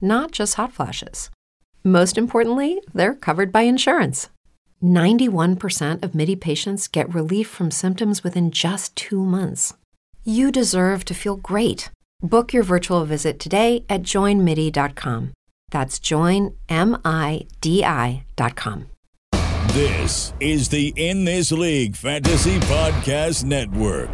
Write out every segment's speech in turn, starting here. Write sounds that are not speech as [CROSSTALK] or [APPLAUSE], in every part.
not just hot flashes. Most importantly, they're covered by insurance. 91% of MIDI patients get relief from symptoms within just two months. You deserve to feel great. Book your virtual visit today at joinmidi.com. That's joinmidi.com. This is the In This League Fantasy Podcast Network.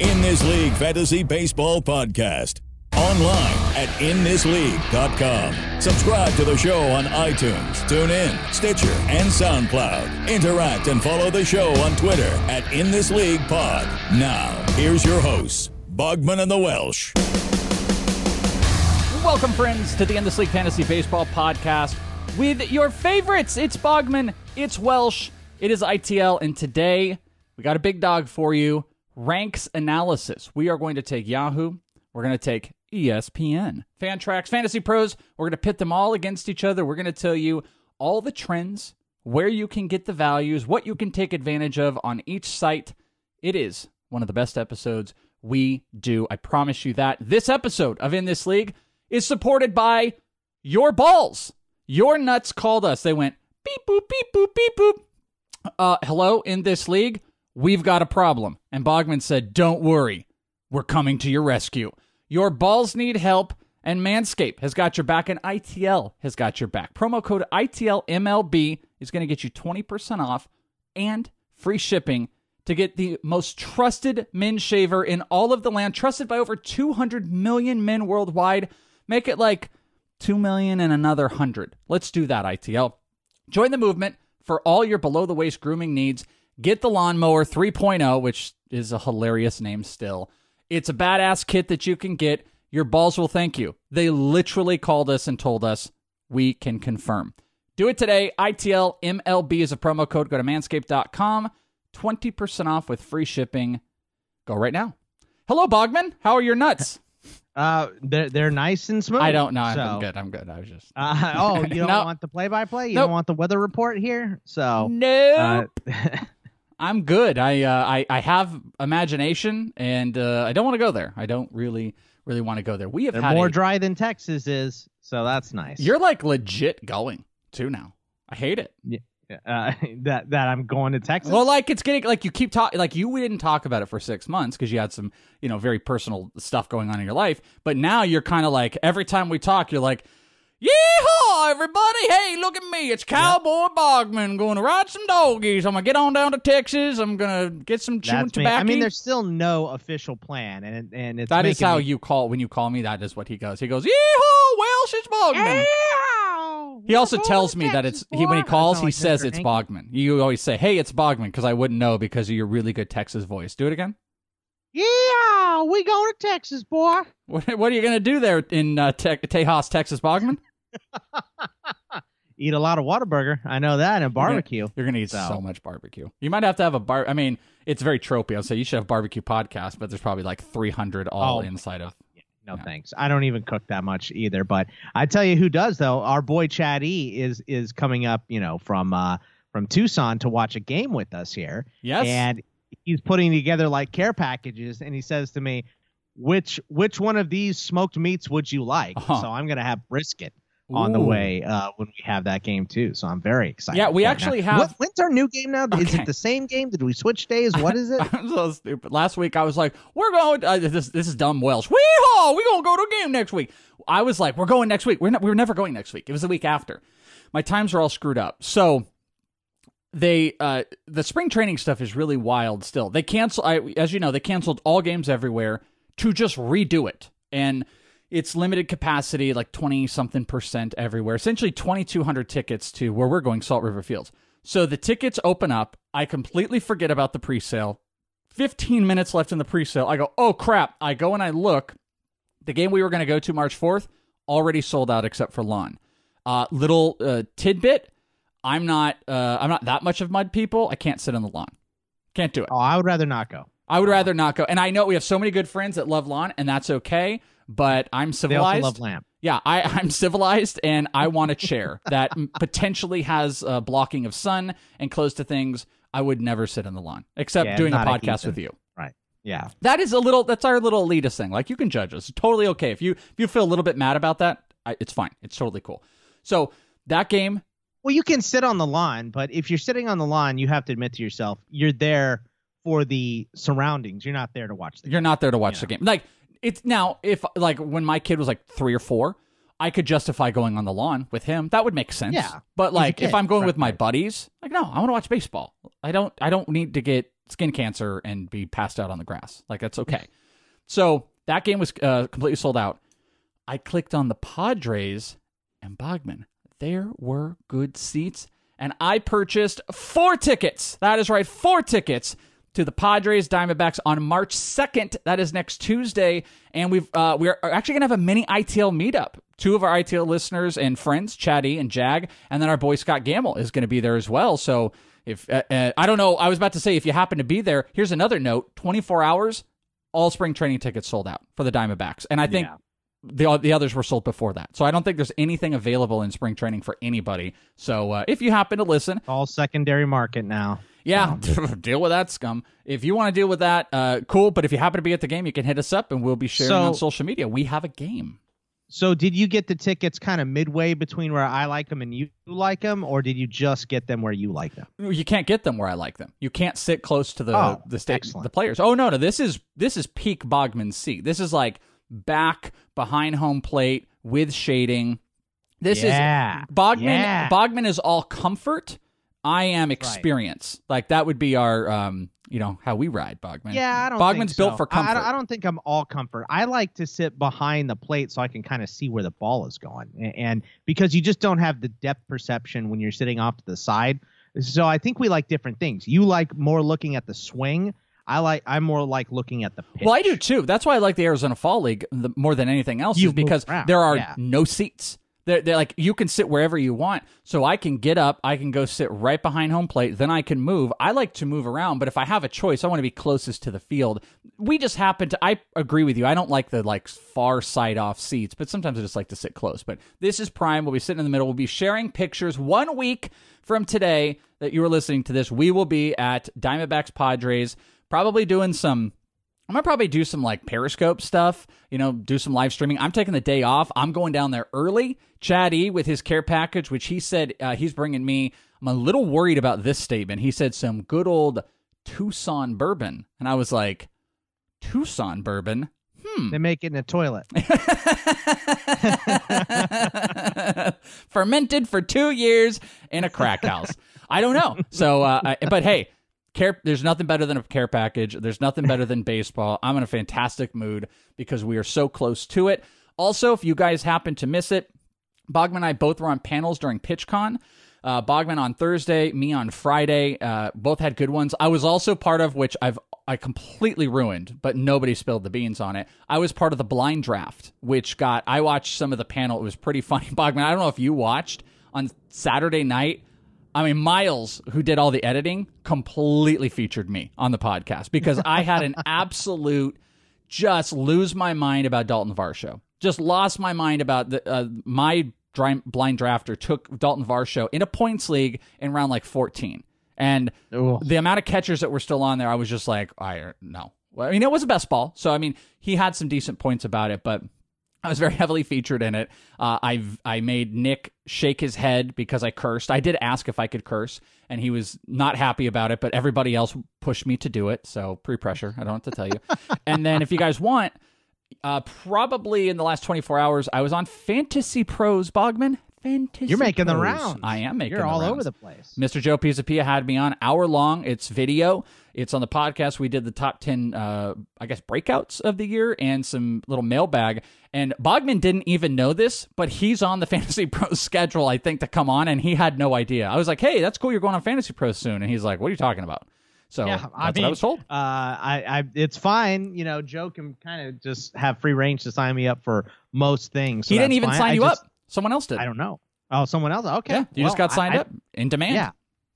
In This League Fantasy Baseball Podcast. Online at inthisleague.com. Subscribe to the show on iTunes, TuneIn, Stitcher, and SoundCloud. Interact and follow the show on Twitter at InThisLeaguePod. Now, here's your hosts, Bogman and the Welsh. Welcome, friends, to the In This League Fantasy Baseball Podcast with your favorites. It's Bogman, it's Welsh, it is ITL, and today we got a big dog for you ranks analysis. We are going to take Yahoo, we're going to take ESPN, Fantrax, Fantasy Pros. We're going to pit them all against each other. We're going to tell you all the trends, where you can get the values, what you can take advantage of on each site. It is one of the best episodes we do. I promise you that. This episode of In This League is supported by your balls. Your nuts called us. They went beep boop beep boop beep boop. Uh, hello, in this league, we've got a problem. And Bogman said, "Don't worry, we're coming to your rescue. Your balls need help." And Manscaped has got your back, and ITL has got your back. Promo code ITLMLB is going to get you 20% off and free shipping to get the most trusted men shaver in all of the land, trusted by over 200 million men worldwide. Make it like 2 million and another 100. Let's do that, ITL. Join the movement for all your below the waist grooming needs. Get the Lawnmower 3.0, which is a hilarious name still. It's a badass kit that you can get. Your balls will thank you. They literally called us and told us we can confirm. Do it today. ITL MLB is a promo code. Go to manscaped.com. 20% off with free shipping. Go right now. Hello, Bogman. How are your nuts? [LAUGHS] Uh, they're they're nice and smooth. I don't know. so- I'm good. I'm good. I was just. Uh, oh, you [LAUGHS] don't No. want the play-by-play? You Nope. don't want the weather report here? So No. uh, [LAUGHS] I'm good. I uh, I I have imagination, and uh, I don't want to go there. I don't really really want to go there. We have more a- dry than Texas is, so that's nice. You're like legit going too now. I hate it. uh, [LAUGHS] that that I'm going to Texas. Well, like it's getting like you keep talking like you didn't talk about it for six months because you had some you know very personal stuff going on in your life. But now you're kind of like every time we talk, you're like, "Yeehaw, everybody! Hey, look at me! It's Cowboy Bogman going to ride some doggies. I'm gonna get on down to Texas. I'm gonna get some chewing that's me. tobacco." I mean, there's still no official plan, and and it's That is how me- you call when you call me. That is what he goes. He goes, "Yeehaw, Welsh, it's Bogman." He also tells me that it's he when he calls, he says it's Bogman. You always say, "Hey, it's Bogman," because I wouldn't know because of your really good Texas voice. Do it again. Yeah, we going to Texas, boy. [LAUGHS] What, what are you gonna do there in uh, Te- Tejas, Texas, Bogman? [LAUGHS] Eat a lot of Whataburger. I know that, and barbecue. You're gonna eat so. So. much barbecue. You might have to have a bar. I mean, it's very tropey. I'll say you should have barbecue podcast, but there's probably like 300 all Oh. inside of. No Yeah. thanks. I don't even cook that much either. But I tell you who does though. Our boy Chad E is is coming up, you know, from uh from Tucson to watch a game with us here. Yes. And he's putting together like care packages and he says to me, Which which one of these smoked meats would you like? Uh-huh. So I'm gonna have brisket on the way uh, when we have that game too. So I'm very excited. Yeah, we actually now. have- What, when's our new game now? Is it the same game? Did we switch days? What is it? [LAUGHS] I'm so stupid. Last week I was like, "We're going." Uh, this this is dumb Welsh. Weehaw! We gonna go to a game next week. I was like, "We're going next week." We're not, we were never going next week. It was the week after. My times are all screwed up. So they uh the spring training stuff is really wild. Still, they cancel. I as you know, they canceled all games everywhere to just redo it and. It's limited capacity, like 20 something percent everywhere. Essentially 2,200 tickets to where we're going, Salt River Fields. So the tickets open up. I completely forget about the pre sale. 15 minutes left in the pre-sale. I go, "Oh crap." I go and I look. The game we were going to go to March 4th already sold out except for lawn. Uh, little uh, tidbit, I'm not uh, I'm not that much of mud people. I can't sit on the lawn. Can't do it. Oh, I would rather not go. I would rather not go. And I know we have so many good friends that love lawn and that's okay, but I'm civilized. They also love lamp. Yeah, I, [LAUGHS] I'm civilized and I want a chair that potentially has uh, blocking of sun and close to things. I would never sit on the lawn except Yeah, doing a not a podcast with you. Right. Yeah. That is a little. That's our little elitist thing. Like you can judge us. It's totally okay if you if you feel a little bit mad about that. I, it's fine. It's totally cool. So that game, Well, you can sit on the lawn, but if you're sitting on the lawn, you have to admit to yourself you're there for the surroundings. You're not there to watch the game. you're not there to watch Yeah. the game. Like it's now if like when my kid was like three or four, I could justify going on the lawn with him. That would make sense. Yeah. But like if. I'm going Right, with my right. buddies, like no, I want to watch baseball. I don't. I don't need to get skin cancer and be passed out on the grass. Like that's okay. [LAUGHS] so that game was uh, completely sold out. I clicked on the Padres and Bogman. There were good seats, and I purchased four tickets. That is right, four tickets to the Padres Diamondbacks on March 2nd. That is next Tuesday, and we've uh, we're actually gonna have a mini ITL meetup. Two of our ITL listeners and friends, Chatty and Jag, and then our boy Scott Gamble is going to be there as well. So if uh, uh, I don't know, I was about to say if you happen to be there, here's another note: 24 hours, all spring training tickets sold out for the Diamondbacks, and I think Yeah. The the others were sold before that. So I don't think there's anything available in spring training for anybody. So uh, if you happen to listen, All secondary market now. yeah, [LAUGHS] deal with that scum. If you want to deal with that, uh, cool. But if you happen to be at the game, you can hit us up and we'll be sharing So- on social media. We have a game. So, did you get the tickets kind of midway between where I like them and you like them, or did you just get them where you like them? You can't get them where I like them. You can't sit close to the Oh, the state the players. Oh no, no, this is this is peak Bogman seat. This is like back behind home plate with shading. This Yeah, is Bogman. yeah. Bogman is all comfort. I am experience. Like that would be our um, you know, how we ride Bogman. Yeah, I don't. Bogman's think built for I- I comfort. I, don't think I'm all comfort. I like to sit behind the plate so I can kind of see where the ball is going, A- and because you just don't have the depth perception when you're sitting off to the side. So I think we like different things. You like more looking at the swing. I like. I'm more like looking at the pitch. Well, I do too. That's why I like the Arizona Fall League the, more than anything else, You is because around, there are yeah. no seats. They're, they're like you can sit wherever you want. So I can get up, I can go sit right behind home plate, then I can move. I like to move around, but if I have a choice, I want to be closest to the field. We just happen to. I agree with you. I don't like the like far side off seats, but sometimes I just like to sit close. But this is prime. We'll be sitting in the middle. We'll be sharing pictures one week from today that you are listening to this. We will be at Diamondbacks Padres, probably doing some I'm gonna probably do some like Periscope stuff, you know, do some live streaming. I'm taking the day off. I'm going down there early. Chad E with his care package, which he said uh, he's bringing me. I'm a little worried about this statement. He said some good old Tucson bourbon, and I was like, Tucson bourbon. Hmm. They make it in a toilet. [LAUGHS] [LAUGHS] fermented for two years in a crack house. I don't know. So, uh, I, but hey, care. There's nothing better than a care package. There's nothing better than baseball. I'm in a fantastic mood because we are so close to it. Also, if you guys happen to miss it, Bogman and I both were on panels during PitchCon. Uh, Bogman on Thursday, me on Friday. Uh, both had good ones. I was also part of which I've I completely ruined, but nobody spilled the beans on it. I was part of the blind draft, which got I watched some of the panel. It was pretty [LAUGHS] funny. Bogman, I don't know if you watched on Saturday night. I mean, Miles, who did all the editing, completely featured me on the podcast because I had an [LAUGHS] absolute just lose my mind about Dalton Varsho. Just lost my mind about the, uh, my dri- blind drafter took Dalton Varsho in a points league in round like 14. And Ugh. the amount of catchers that were still on there, I was just like, I no. Well, I mean, it was a best ball. So, I mean, he had some decent points about it, but I was very heavily featured in it. Uh, I I made Nick shake his head because I cursed. I did ask if I could curse, and he was not happy about it. But everybody else pushed me to do it, so pre pressure. I don't have to tell you. [LAUGHS] and then if you guys want, uh, probably in the last 24 hours, I was on Fantasy Pros Bogman. Fantasy You're making the rounds. I am making You're all over the place. Mr. Joe Pisapia had me on hour long. It's video. It's on the podcast. We did the top 10, uh, I guess, breakouts of the year and some little mailbag. And Bogman didn't even know this, but he's on the [LAUGHS] Fantasy Pros schedule, I think, to come on, and he had no idea. I was like, hey, that's cool. You're going on Fantasy Pros soon. And he's like, what are you talking about? So Yeah, that's I what mean, I was told. Uh, I, I, it's fine. You know, Joe can kind of just have free range to sign me up for most things. so he didn't even fine. sign I you just- up. Someone else did. I don't know. Oh, someone else. Okay. Yeah, you just got signed I- up in demand. Yeah.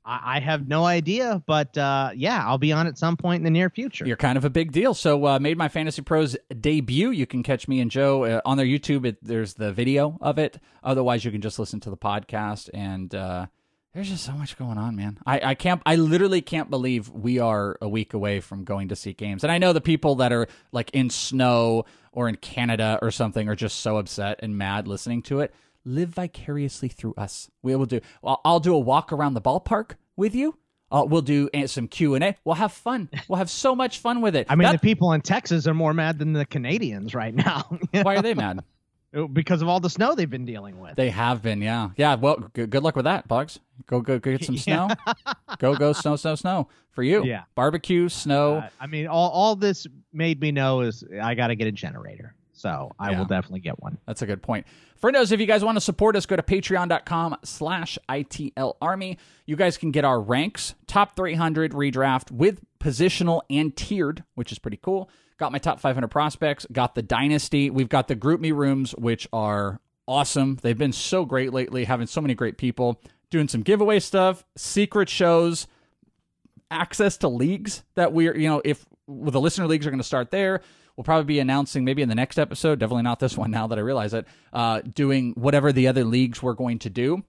I, I have no idea, but uh, yeah, I'll be on at some point in the near future. You're kind of a big deal. So, uh, made my Fantasy Pros debut. You can catch me and Joe uh, on their YouTube. It, there's the video of it. Otherwise, you can just listen to the podcast. And uh, there's just so much going on, man. I, I can't. I literally can't believe we are a week away from going to see games. And I know the people that are like in snow or in Canada or something are just so upset and mad listening to it. Live vicariously through us. We will do. I'll, I'll do a walk around the ballpark with you. Uh, we'll do some Q and A. We'll have fun. We'll have so much fun with it. I mean, That- the people in Texas are more mad than the Canadians right now [LAUGHS] why are they mad? [LAUGHS] because of all the snow they've been dealing with. They have been, yeah, yeah. Well, good, good luck with that, Bugs. Go, go, go get some [LAUGHS] snow. go, go, snow, snow, snow for you. Yeah. barbecue, snow. Uh, I mean, all, all this made me know is I got to get a generator. So I Yeah. will definitely get one. That's a good point. Friendos, if you guys want to support us, go to patreon.com slash ITL Army. You guys can get our ranks, top 300 redraft with positional and tiered, which is pretty cool. Got my top 500 prospects, got the dynasty. We've got the group me rooms, which are awesome. They've been so great lately, having so many great people, doing some giveaway stuff, secret shows, access to leagues that we're, you know, if well, the listener leagues are going to start there. We'll probably be announcing maybe in the next episode, definitely not this one now that I realize it, uh, doing whatever the other leagues we're going to do.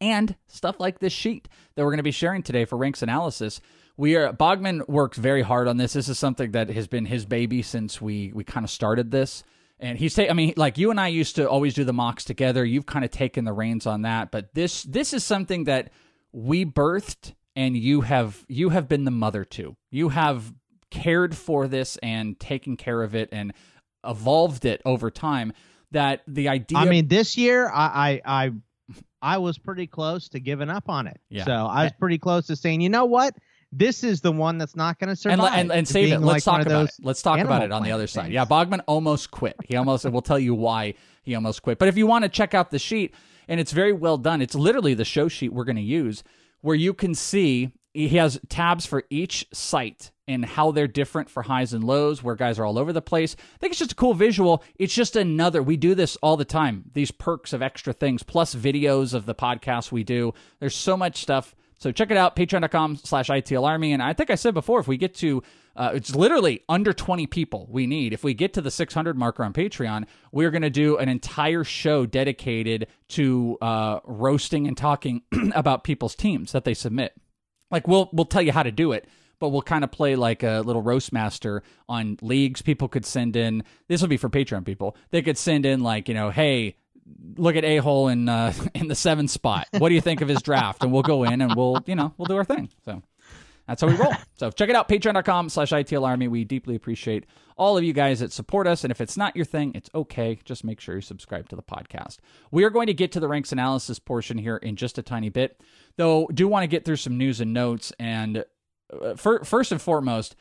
And stuff like this sheet that we're going to be sharing today for ranks analysis. We are Bogman works very hard on this. This is something that has been his baby since we we kind of started this. And he's ta- I mean, like you and I used to always do the mocks together. You've kind of taken the reins on that, but this this is something that we birthed and you have you have been the mother to. You have cared for this and taken care of it and evolved it over time. That the idea I mean, this year I, I I I was pretty close to giving up on it. Yeah. So I was pretty close to saying, you know what, this is the one that's not going to survive. and, and, and save it. Let's like talk about those it. Let's talk about it on the other side. Yeah, Bogman almost quit. He almost. we'll tell you why he almost quit. But if you want to check out the sheet, and it's very well done. It's literally the show sheet we're going to use, where you can see he has tabs for each site and how they're different for highs and lows, where guys are all over the place. I think it's just a cool visual. It's just another. We do this all the time. These perks of extra things, plus videos of the podcast we do. There's so much stuff. So check it out, patreon.com slash ITL Army. And I think I said before, if we get to, uh, it's literally under 20 people we need. If we get to the 600 marker on Patreon, we're going to do an entire show dedicated to uh, roasting and talking [CLEARS THROAT] about people's teams that they submit. Like we'll we'll tell you how to do it, but we'll kind of play like a little roast master on leagues. People could send in. This will be for Patreon people. They could send in like you know, hey, look at a hole in uh, [LAUGHS] in the seventh spot. What do you think of his draft? And we'll go in and we'll you know we'll do our thing. So that's how we roll. so check it out, patreon.com slash ITL Army. We deeply appreciate all of you guys that support us. And if it's not your thing, it's okay. Just make sure you subscribe to the podcast. We are going to get to the ranks analysis portion here in just a tiny bit, though do want to get through some news and notes. And uh, fir- first and foremost,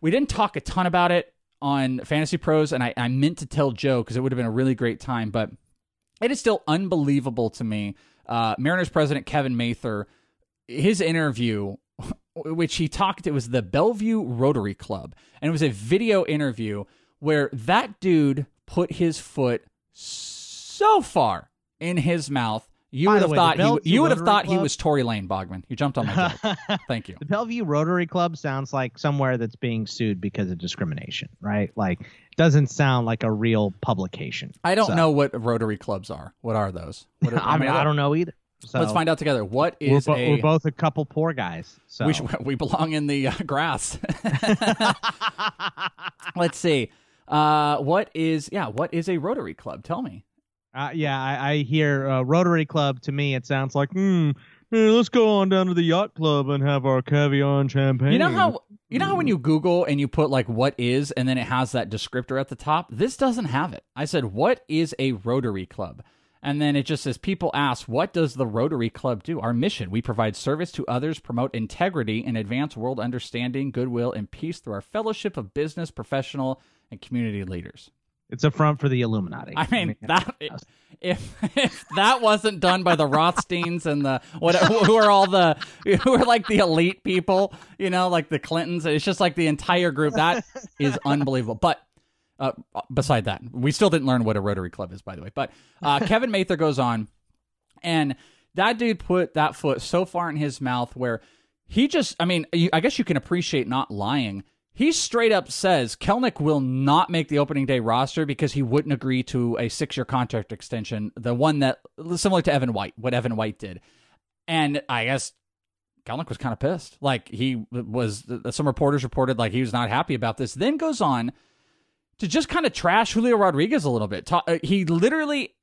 we didn't talk a ton about it on Fantasy Pros, and I, I meant to tell Joe because it would have been a really great time, but it is still unbelievable to me. Uh, Mariners president Kevin Mather, his interview, [LAUGHS] which he talked, it was the Bellevue Rotary Club, and it was a video interview where that dude put his foot so far in his mouth. You By would have way, thought he, you would have Rotary thought he was Tory Lane Bogman. You jumped on my joke. [LAUGHS] Thank you. The Bellevue Rotary Club sounds like somewhere that's being sued because of discrimination, right? Like, doesn't sound like a real publication. I don't So- know what Rotary clubs are. What are those? What [LAUGHS] are- I mean, I don't know either. So Let's find out together. What is We're, bo- a? we're both a couple poor guys. So we, sh- [LAUGHS] we belong in the uh, grass. Let's see. Uh, what is yeah? What is a Rotary Club? Tell me. Uh, yeah, I, I hear uh, Rotary Club. To me, it sounds like, hmm, hey, let's go on down to the yacht club and have our caviar and champagne. You know how you know how when you Google and you put like what is and then it has that descriptor at the top? This doesn't have it. I said, what is a Rotary Club? And then it just says, people ask, what does the Rotary Club do? Our mission we provide service to others, promote integrity, and advance world understanding, goodwill, and peace through our fellowship of business, professional, and community leaders. It's a front for the Illuminati. I mean, that if if that wasn't done by the Rothsteins and the what who are all the who are like the elite people, you know, like the Clintons, it's just like the entire group. That is unbelievable. But uh, beside that, we still didn't learn what a Rotary Club is, by the way. But uh, [LAUGHS] Kevin Mather goes on, and that dude put that foot so far in his mouth where he just, I mean, I guess you can appreciate not lying he straight up says Kelenic will not make the opening day roster because he wouldn't agree to a six year contract extension, the one that similar to Evan White, what Evan White did. And I guess Kelenic was kind of pissed. Like he was, some reporters reported like he was not happy about this. Then goes on to just kind of trash Julio Rodriguez a little bit. Uh, he literally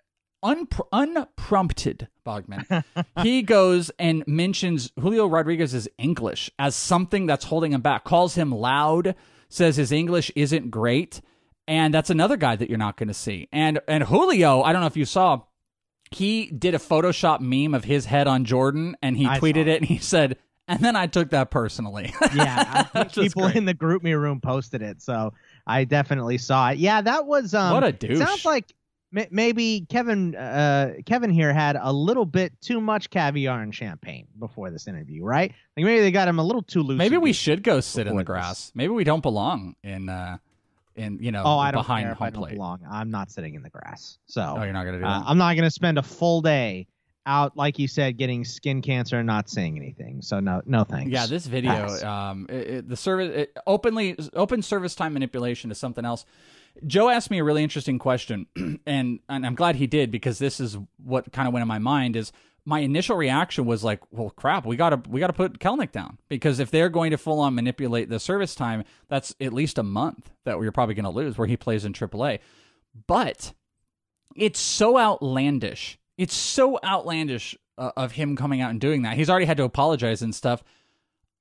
unpr- unprompted Bogman. [LAUGHS] he goes and mentions Julio Rodriguez's English as something that's holding him back. Calls him loud. Says his English isn't great, and that's another guy that you're not going to see. And and Julio, I don't know if you saw, he did a Photoshop meme of his head on Jordan, and he I tweeted it, and he said. And then I took that personally. [LAUGHS] yeah, people great. in the GroupMe room posted it, so I definitely saw it. Yeah, that was um, what a douche. Sounds like maybe Kevin uh, Kevin here had a little bit too much caviar and champagne before this interview, right? Like maybe they got him a little too loose. Maybe we should go sit in the grass. This. Maybe we don't belong in uh in you know oh, I don't behind care if I don't belong. I'm not sitting in the grass. So Oh, you're not gonna do uh, that. I'm not gonna spend a full day out like you said getting skin cancer and not saying anything. So no no thanks. Yeah, this video Pass. um it, it, the service it, openly open service time manipulation is something else. Joe asked me a really interesting question, [CLEARS THROAT] and and I'm glad he did because this is what kind of went in my mind. Is my initial reaction was like, well, crap, we gotta we gotta put Kelenic down because if they're going to full on manipulate the service time, that's at least a month that we're probably going to lose where he plays in AAA. But it's so outlandish. It's so outlandish uh, of him coming out and doing that. He's already had to apologize and stuff.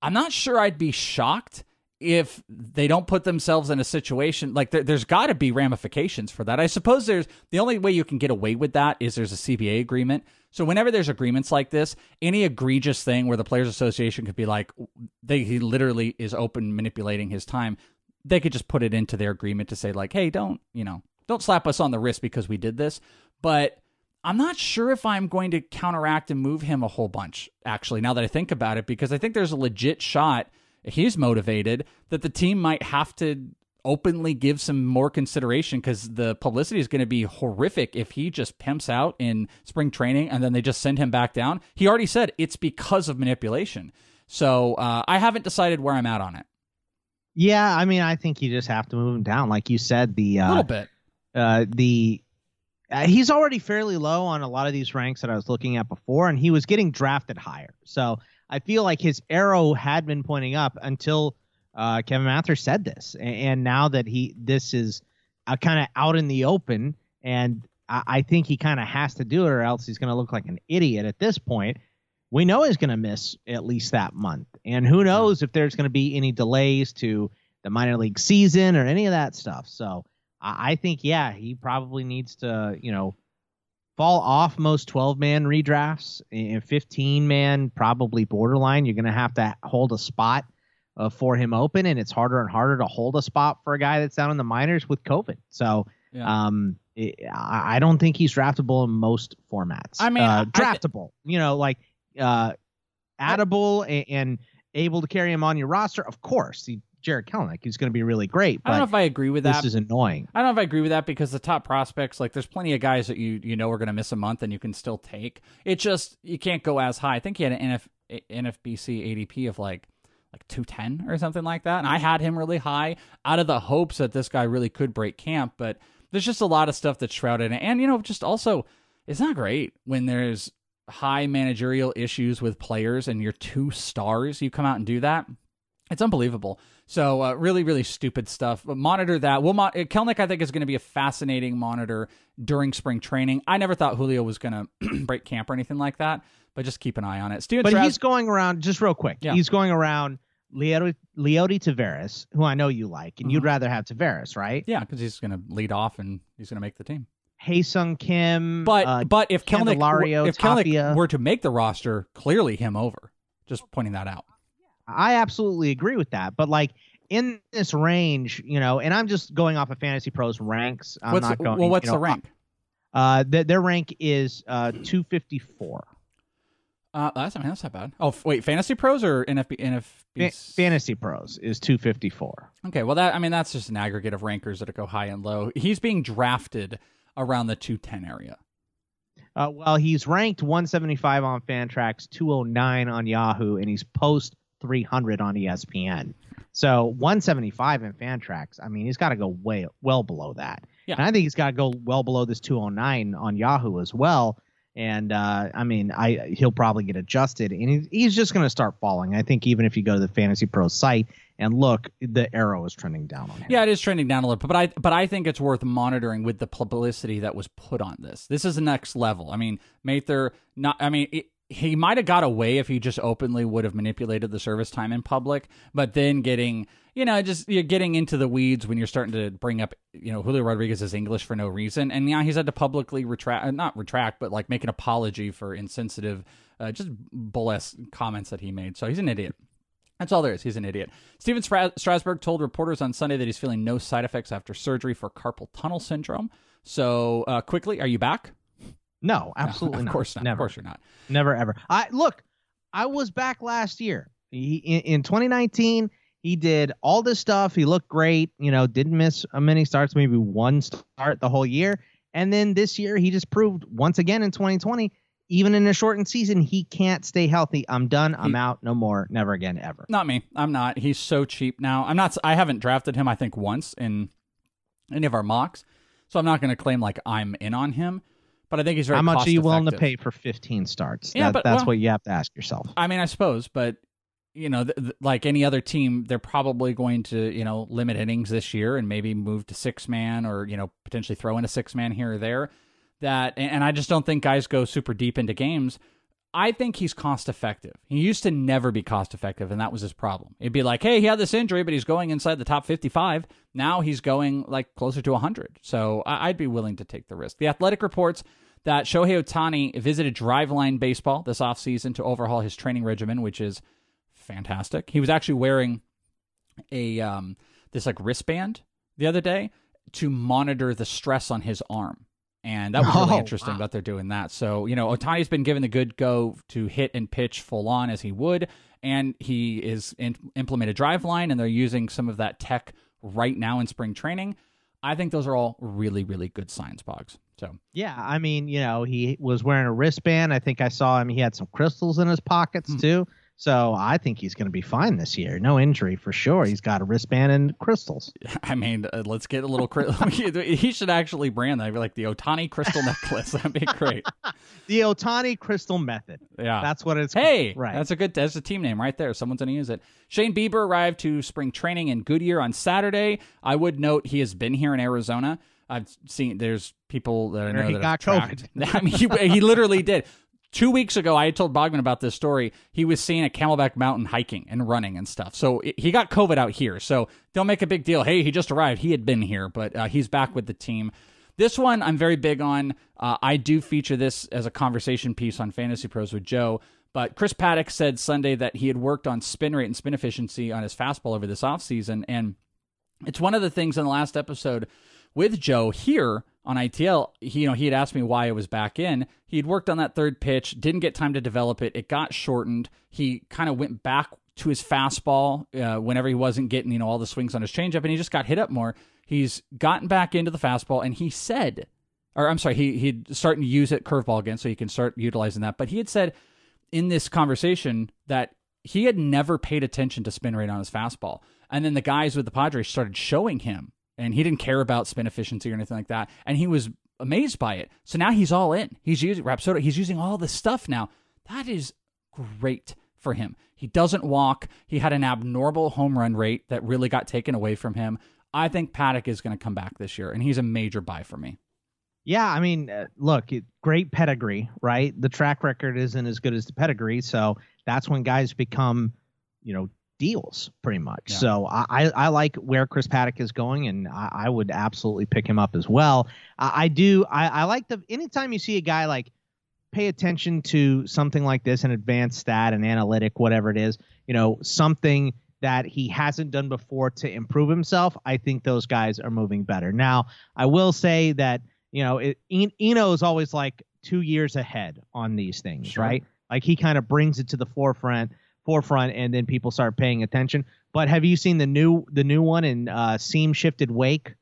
I'm not sure I'd be shocked if they don't put themselves in a situation like there, has got to be ramifications for that. I suppose there's the only way you can get away with that is there's a CBA agreement. So whenever there's agreements like this, any egregious thing where the players association could be like they he literally is open manipulating his time, they could just put it into their agreement to say like, "Hey, don't, you know, don't slap us on the wrist because we did this." But I'm not sure if I'm going to counteract and move him a whole bunch actually now that I think about it because I think there's a legit shot he's motivated, that the team might have to openly give some more consideration because the publicity is going to be horrific if he just pimps out in spring training and then they just send him back down. He already said it's because of manipulation. So uh, I haven't decided where I'm at on it. Yeah, I mean, I think you just have to move him down, like you said. The uh, little bit. Uh, the uh, he's already fairly low on a lot of these ranks that I was looking at before, and he was getting drafted higher. So I feel like his arrow had been pointing up until uh, Kevin Mather said this, and, and, now that he this is uh, kind of out in the open, and I, I think he kind of has to do it, or else he's going to look like an idiot at this point. We know he's going to miss at least that month, and who knows if there's going to be any delays to the minor league season or any of that stuff. So I, I think, yeah, he probably needs to, you know fall off most 12 man redrafts and 15 man probably borderline you're going to have to hold a spot uh, for him open and it's harder and harder to hold a spot for a guy that's down in the minors with covid. So yeah. um it, I, don't think he's draftable in most formats. I mean uh, draftable th- you know like uh addable and, and able to carry him on your roster of course he Jarred Kelenic, who's going to be really great. I don't know if I agree with that. This is annoying. I don't know if I agree with that because the top prospects, like, there's plenty of guys that you you know are going to miss a month and you can still take. It just you can't go as high. I think he had an NF, NFBC ADP of like like 210 or something like that, and I had him really high out of the hopes that this guy really could break camp. But there's just a lot of stuff that's shrouded, in it. and you know, just also it's not great when there's high managerial issues with players and you're two stars. You come out and do that It's unbelievable. So uh, really, really stupid stuff. But monitor that. We'll mo- Kelenic, I think, is going to be a fascinating monitor during spring training. I never thought Julio was going to [CLEARS THROAT] break camp or anything like that, but just keep an eye on it. Steven but he's going around just real quick. Yeah. He's going around Leody, Leody Taveras, who I know you like, and you'd Mhm. rather have Taveras, right? yeah, because he's going to lead off and he's going to make the team. Ha-seong Kim, But uh, but if Kelenic, if Kelenic Tapia. were to make the roster, clearly him over. Just pointing that out. I absolutely agree with that. But like in this range, you know, and I'm just going off of Fantasy Pros ranks. I'm what's not going. well? What's you know, the rank? Uh, their, their rank is uh 254. Uh, that's I mean that's not bad. Oh f- wait, Fantasy Pros or NFB NFB? Fa- Fantasy Pros is 254. Okay, well that I mean that's just an aggregate of rankers that go high and low. He's being drafted around the 210 area. Uh, well, he's ranked 175 on Fantrax, 209 on Yahoo, and he's post 300 on ESPN. So 175 in Fantrax. I mean, he's got to go way well below that. Yeah. And I think he's got to go well below this 209 on Yahoo as well. And uh, I mean, I he'll probably get adjusted, and he's, he's just going to start falling. I think even if you go to the Fantasy Pro site and look, the arrow is trending down on him. Yeah, it is trending down a little, but I but I think it's worth monitoring with the publicity that was put on this. This is the next level. I mean, Mather not. I mean. It, he might have got away if he just openly would have manipulated the service time in public, but then getting, you know, just you're getting into the weeds when you're starting to bring up, you know, Julio Rodriguez is English for no reason, and now he's had to publicly retract, not retract, but like make an apology for insensitive, uh, just bull-ass comments that he made. So he's an idiot. That's all there is. He's an idiot. Stephen Strasburg told reporters on Sunday that he's feeling no side effects after surgery for carpal tunnel syndrome. So, uh, quickly, are you back? No, [LAUGHS] absolutely of not. course not. Never. Of course you're not. Never ever. I look. I was back last year. He, in, in 2019, he did all this stuff. He looked great. You know, didn't miss a many starts, maybe one start the whole year. And then this year, he just proved once again in 2020, even in a shortened season, he can't stay healthy. I'm done. I'm He- out. No more. Never again. Ever. Not me. I'm not. He's so cheap now. I'm not. I haven't drafted him. I think once in any of our mocks, so I'm not going to claim like I'm in on him. But I think he's very. How much are you willing to pay for 15 starts? Yeah, That- but, that's well- what you have to ask yourself. I mean, I suppose, but you know, th- th- like any other team, they're probably going to you know limit innings this year and maybe move to six man or you know potentially throw in a six man here or there. That and, and I just don't think guys go super deep into games. I think he's cost effective. He used to never be cost effective, and that was his problem. It'd be like, hey, he had this injury, but he's going inside the top 55. Now he's going like closer to 100. So I- I'd be willing to take the risk. The Athletic reports that Shohei Ohtani visited Driveline Baseball this offseason to overhaul his training regimen, which is fantastic. He was actually wearing a um, this like wristband the other day to monitor the stress on his arm. And that was really Oh, interesting wow. that they're doing that. So, you know, Ohtani's been given the good go to hit and pitch full on as he would. And he is in, implemented drive line, and they're using some of that tech right now in spring training. I think those are all really, really good signs, Boggs. So, Yeah, I mean, you know, he was wearing a wristband. I think I saw him. He had some crystals in his pockets Hmm. too. So I think he's going to be fine this year. No injury for sure. He's got a wristband and crystals. [LAUGHS] I mean, uh, let's get a little. Cri- [LAUGHS] he should actually brand that. I'd be like the Ohtani crystal [LAUGHS] necklace. That'd be great. The Ohtani Crystal Method. Yeah. That's what it's Hey, called. Right. That's a good. That's a team name right there. Someone's going to use it. Shane Bieber arrived to spring training in Goodyear on Saturday. I would note he has been here in Arizona. I've seen there's people that I know he that got tracked. I mean, he, he literally did. Two weeks ago, I had told Bogman about this story. He was seen at Camelback Mountain hiking and running and stuff. So it- he got COVID out here. So don't make a big deal. Hey, he just arrived. He had been here, but uh, he's back with the team. This one I'm very big on. Uh, I do feature this as a conversation piece on Fantasy Pros with Joe. But Chris Paddack said Sunday that he had worked on spin rate and spin efficiency on his fastball over this offseason. And it's one of the things in the last episode with Joe here on ITL. He, you know, he had asked me why it was back in. He'd worked on that third pitch, didn't get time to develop it. It got shortened. He kind of went back to his fastball uh, whenever he wasn't getting, you know, all the swings on his changeup, and he just got hit up more. He's gotten back into the fastball, and he said, or I'm sorry, he he'd starting to use it curveball again, so he can start utilizing that. But he had said in this conversation that he had never paid attention to spin rate on his fastball. And then the guys with the Padres started showing him, and he didn't care about spin efficiency or anything like that. And he was amazed by it. So now he's all in. He's using Rapsodo. He's using all this stuff now. That is great for him He doesn't walk. He had an abnormal home run rate that really got taken away from him. I think Paddack is going to come back this year, and he's a major buy for me. Yeah, I mean, uh, look, great pedigree, right? The track record isn't as good as the pedigree, so that's when guys become, you know, deals pretty much. Yeah. So I, I like where Chris Paddack is going, and I, I would absolutely pick him up as well. I, I do. I, I like the anytime you see a guy like pay attention to something like this, an advanced stat, an analytic, whatever it is, you know, something that he hasn't done before to improve himself. I think those guys are moving better. Now, I will say that you know, it, Eno is always like two years ahead on these things, sure. right? Like he kind of brings it to the forefront, forefront, and then people start paying attention. But have you seen the new the new one in uh, seam shifted wake?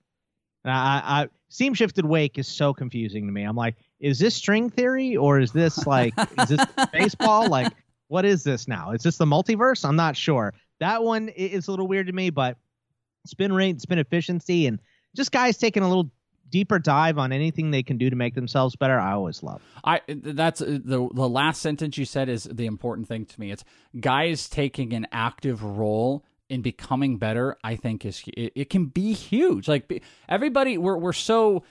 I, I seam shifted wake is so confusing to me. I'm like, is this string theory or is this like is this [LAUGHS] baseball? Like, what is this now? Is this the multiverse? I'm not sure. That one is a little weird to me, but spin rate, spin efficiency, and just guys taking a little deeper dive on anything they can do to make themselves better, I always love. I that's uh, the the last sentence you said is the important thing to me. It's guys taking an active role in becoming better. I think is it, it can be huge. Like everybody, we're we're so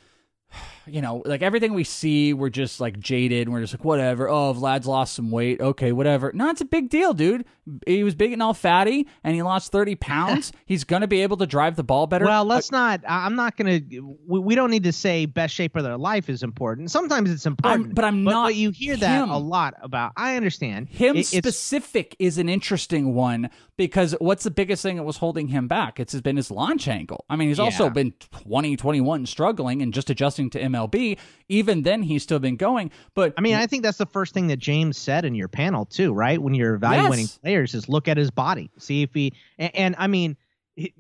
you know, like everything we see, we're just like jaded. And we're just like, whatever. Oh, Vlad's lost some weight. Okay, whatever. No, it's a big deal, dude. He was big and all fatty, and he lost thirty pounds. [LAUGHS] He's gonna be able to drive the ball better. Well, let's uh, not. I'm not gonna. We, we, don't need to say best shape of their life is important. Sometimes it's important, I'm, but I'm but, not. But you hear him. that a lot about. I understand. Him it, specific is an interesting one because what's the biggest thing that was holding him back? It's been his launch angle. I mean, he's yeah. also been 2021 struggling and just adjusting to MLB. Even then, he's still been going. But I mean, I think that's the first thing that James said in your panel too, right? When you're evaluating yes. players, is look at his body, see if he. And, and I mean,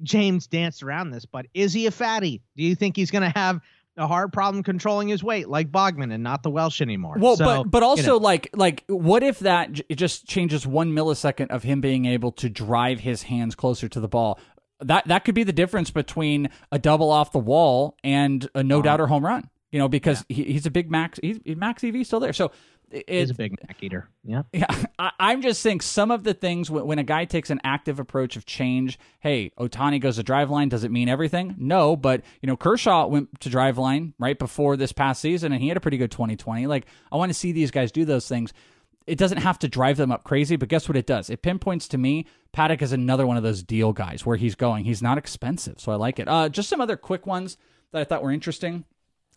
James danced around this, but is he a fatty? Do you think he's going to have a hard problem controlling his weight like Bogman and not the Welsh anymore. Well, so, but but also you know. like like what if that j- just changes one millisecond of him being able to drive his hands closer to the ball? That that could be the difference between a double off the wall and a no uh-huh. doubter home run you know, because yeah. he, he's a big max. He's max EV still there, so it, he's a big Mac eater. Yeah, [LAUGHS] yeah. I, am just saying some of the things when, when, a guy takes an active approach of change. Hey, Ohtani goes to driveline. Does it mean everything? No, but you know Kershaw went to driveline right before this past season, and he had a pretty good 2020. Like I want to see these guys do those things. It doesn't have to drive them up crazy, but guess what it does? It pinpoints to me Paddack is another one of those deal guys where he's going. He's not expensive, so I like it. Uh, just some other quick ones that I thought were interesting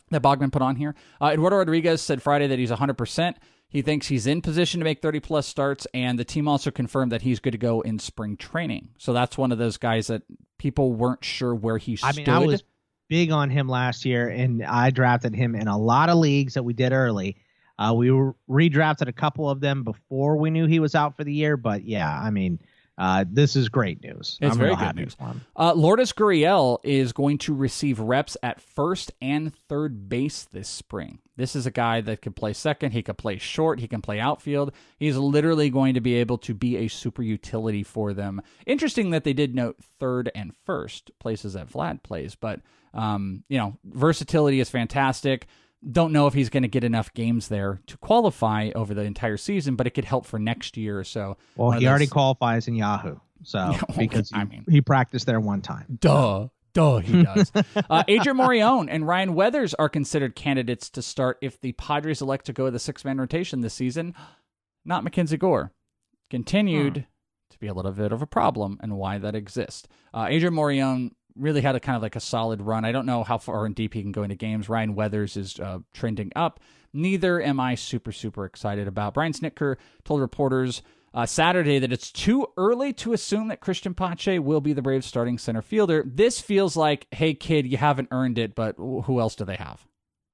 that Bogman put on here. Uh, Eduardo Rodriguez said Friday that he's 100%. He thinks he's in position to make 30 plus starts, and the team also confirmed that he's good to go in spring training. So that's one of those guys that people weren't sure where he stood. I mean, I was big on him last year, and I drafted him in a lot of leagues that we did early. Uh, we redrafted a couple of them before we knew he was out for the year, but yeah, I mean, uh, this is great news. It's I'm very good news. Uh, Lourdes Gurriel is going to receive reps at first and third base this spring. This is a guy that could play second. He could play short. He can play outfield. He's literally going to be able to be a super utility for them. Interesting that they did note third and first places that Vlad plays, but um, you know, versatility is fantastic don't know if he's going to get enough games there to qualify over the entire season, but it could help for next year or so. Well, he those... already qualifies in Yahoo, so yeah, [LAUGHS] well, because I mean he practiced there one time. Duh. Duh, he [LAUGHS] does. uh, Adrian Morejon and Ryan Weathers are considered candidates to start if the Padres elect to go with a six man rotation this season. Not Mackenzie Gore. Continued hmm. to be a little bit of a problem and why that exists. Uh, Adrian Morejon really had a kind of like a solid run. I don't know how far in deep he can go into games. Ryan Weathers is uh, trending up. Neither am I super, super excited about. Brian Snitker told reporters uh, Saturday that it's too early to assume that Cristian Pache will be the Braves starting center fielder. This feels like, hey, kid, you haven't earned it, but who else do they have?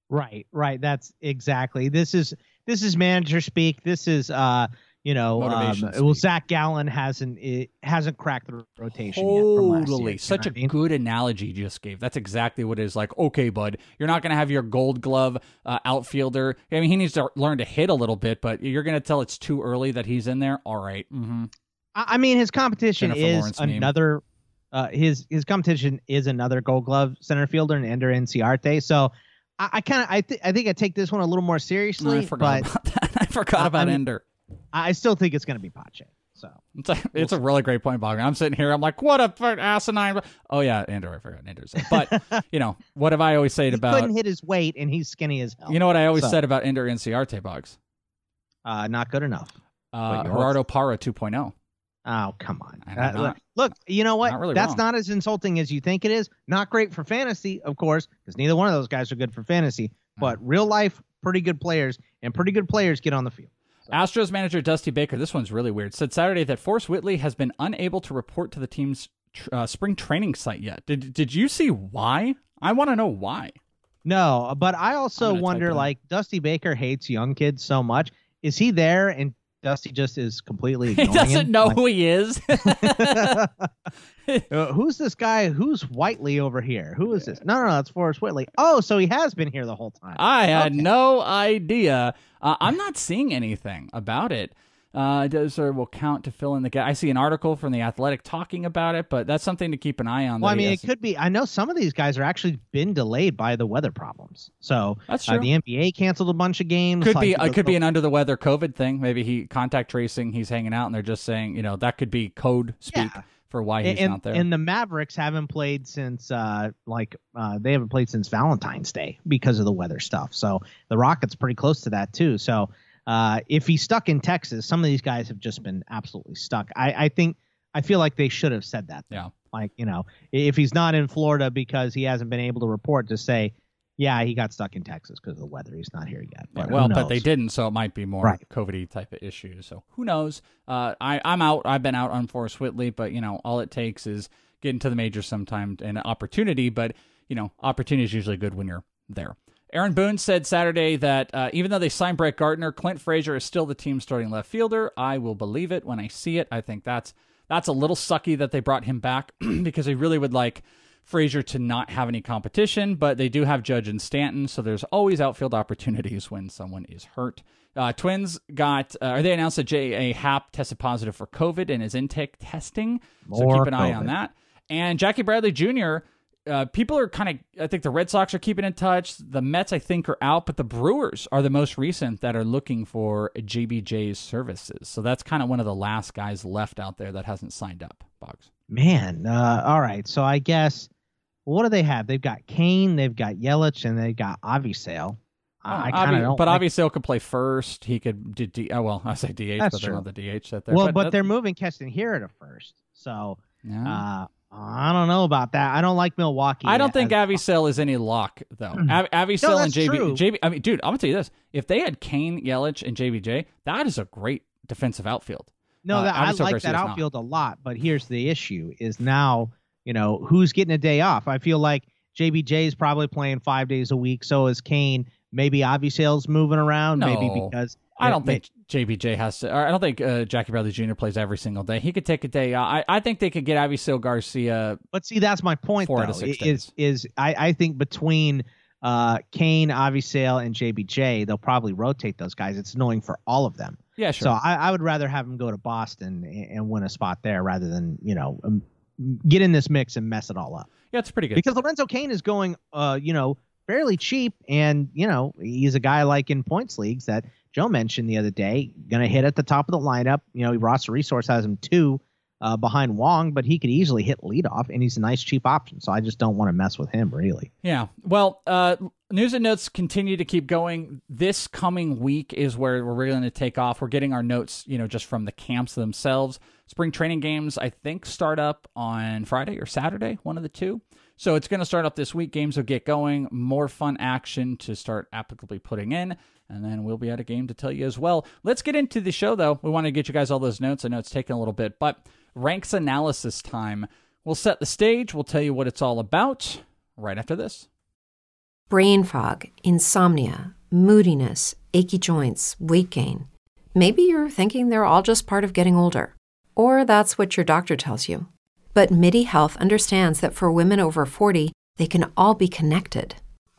Right, right. That's exactly. This is this is manager speak. This is uh you know, um, well, Zach Gallen hasn't it hasn't cracked the rotation totally. Such a mean? good analogy you just gave. That's exactly what it is. Like, okay, bud, you're not going to have your Gold Glove uh, outfielder. I mean, he needs to learn to hit a little bit, but you're going to tell it's too early that he's in there. All right. mm-hmm. I mean, his competition Jennifer is Lawrence another. Uh, his his competition is another Gold Glove center fielder and Ender Inciarte. So I, I kind of I think I think I take this one a little more seriously. No, I forgot but, about [LAUGHS] that. I forgot about I mean, Ender. I still think it's going to be Pache. So It's a, it's a really great point, Bogman. I'm sitting here. I'm like, what a asinine. Oh yeah, Andrew. I forgot Andrew. But [LAUGHS] you know what have I always said he about? couldn't hit his weight, and he's skinny as hell. You know what I always So- said about Ender Inciarte, Boggs. uh, not good enough. Uh, Gerardo Parra 2.0. Oh, come on. I'm Uh, not- look, look, you know what? not really That's wrong. not as insulting as you think it is. Not great for fantasy, of course, because neither one of those guys are good for fantasy. But real life, pretty good players, and pretty good players get on the field. Astros manager Dusty Baker, this one's really weird, said Saturday that Forrest Whitley has been unable to report to the team's tr- uh, spring training site yet. Did Did you see why? I want to know why. No, but I also wonder, like, Dusty Baker hates young kids so much. Is he there and Dusty just is completely [LAUGHS] He doesn't him? know Like, who he is. [LAUGHS] [LAUGHS] uh, who's this guy? Who's Whitley over here? Who is this? No, no, no, it's Forrest Whitley. Oh, so he has been here the whole time. I had no idea. Uh, I'm not seeing anything about it. Uh, does or will count to fill in the gap. I see an article from the Athletic talking about it, but that's something to keep an eye on. Well, I mean, it could be. I know some of these guys are actually been delayed by the weather problems. So That's uh, true. the NBA canceled a bunch of games. could like, be it could be an under the weather COVID thing. Maybe he contact tracing. He's hanging out, and they're just saying, you know, that could be code speak Yeah. for why he's and, not there. and the Mavericks haven't played since uh like uh they haven't played since Valentine's Day because of the weather stuff. So the Rockets pretty close to that too. So uh if he's stuck in Texas, some of these guys have just been absolutely stuck. I I think I feel like they should have said that. Yeah. Like, you know, if he's not in Florida because he hasn't been able to report to say, yeah, he got stuck in Texas because of the weather. He's not here yet. But well, but they didn't, so it might be more Right. COVID type of issues. So who knows? Uh, I, I'm out. I've been out on Forrest Whitley, but you know, all it takes is getting to the majors sometime and an opportunity. But you know, opportunity is usually good when you're there. Aaron Boone said Saturday that uh, even though they signed Brett Gardner, Clint Frazier is still the team's starting left fielder. I will believe it when I see it. I think that's that's a little sucky that they brought him back [CLEARS THROAT] because they really would like Frazier to not have any competition, but they do have Judge and Stanton, so there's always outfield opportunities when someone is hurt. Uh, Twins got, uh, or they announced that J.A. Happ tested positive for COVID and is intake testing, More so keep an eye on that. And Jackie Bradley Jr., uh, people are kind of, I think the Red Sox are keeping in touch. The Mets, I think, are out, but the Brewers are the most recent that are looking for JBJ's services. So that's kind of one of the last guys left out there that hasn't signed up, Boggs. Man, uh, all right. So I guess what do they have? They've got Cain, they've got Yelich, and they've got Avisail. I, I kind of don't. but like- obviously, could play first. He could do D. Oh well, I say DH, That's but they're true. not the DH that they're. well, but, that- they're moving Keston here to first. So yeah. uh, I don't know about that. I don't like Milwaukee. I don't think Avisail is any lock though. Av- Avisail No, and JB, true. JB. I mean, dude, I'm gonna tell you this: if they had Cain, Yelich, and JBJ, that is a great defensive outfield. No, uh, that, I like Garcia's that not. outfield a lot. But here's the issue: is now you know who's getting a day off. I feel like JBJ is probably playing five days a week. So is Cain. Maybe Avisail's moving around. Maybe because I don't think JBJ has to. Or I don't think uh, Jackie Bradley Jr. plays every single day. He could take a day. I I think they could get Avisail Garcia. But see, that's my point. Four though, out of six is is I, I think between uh, Cain, Avisail, and JBJ, they'll probably rotate those guys. It's annoying for all of them. Yeah, sure. So I, I would rather have them go to Boston and, and win a spot there rather than you know um, get in this mix and mess it all up. yeah, it's pretty good. Because Lorenzo Cain is going, uh, you know, fairly cheap, and you know he's a guy like in points leagues that Joe mentioned the other day, going to hit at the top of the lineup. You know, roster resource has him two uh, behind Wong, but he could easily hit leadoff, and he's a nice cheap option. So I just don't want to mess with him really. Yeah. Well, uh, news and notes continue to keep going. This coming week is where we're really going to take off. We're getting our notes, you know, just from the camps themselves. Spring training games, I think, start up on Friday or Saturday, one of the two. So it's going to start up this week. Games will get going. More fun action to start applicably putting in. And then we'll be at a game to tell you as well. Let's get into the show, though. We want to get you guys all those notes. I know it's taking a little bit, but ranks analysis time. We'll set the stage. We'll tell you what it's all about right after this. Brain fog, insomnia, moodiness, achy joints, weight gain. Maybe you're thinking they're all just part of getting older. Or that's what your doctor tells you. But MIDI Health understands that for women over 40, they can all be connected.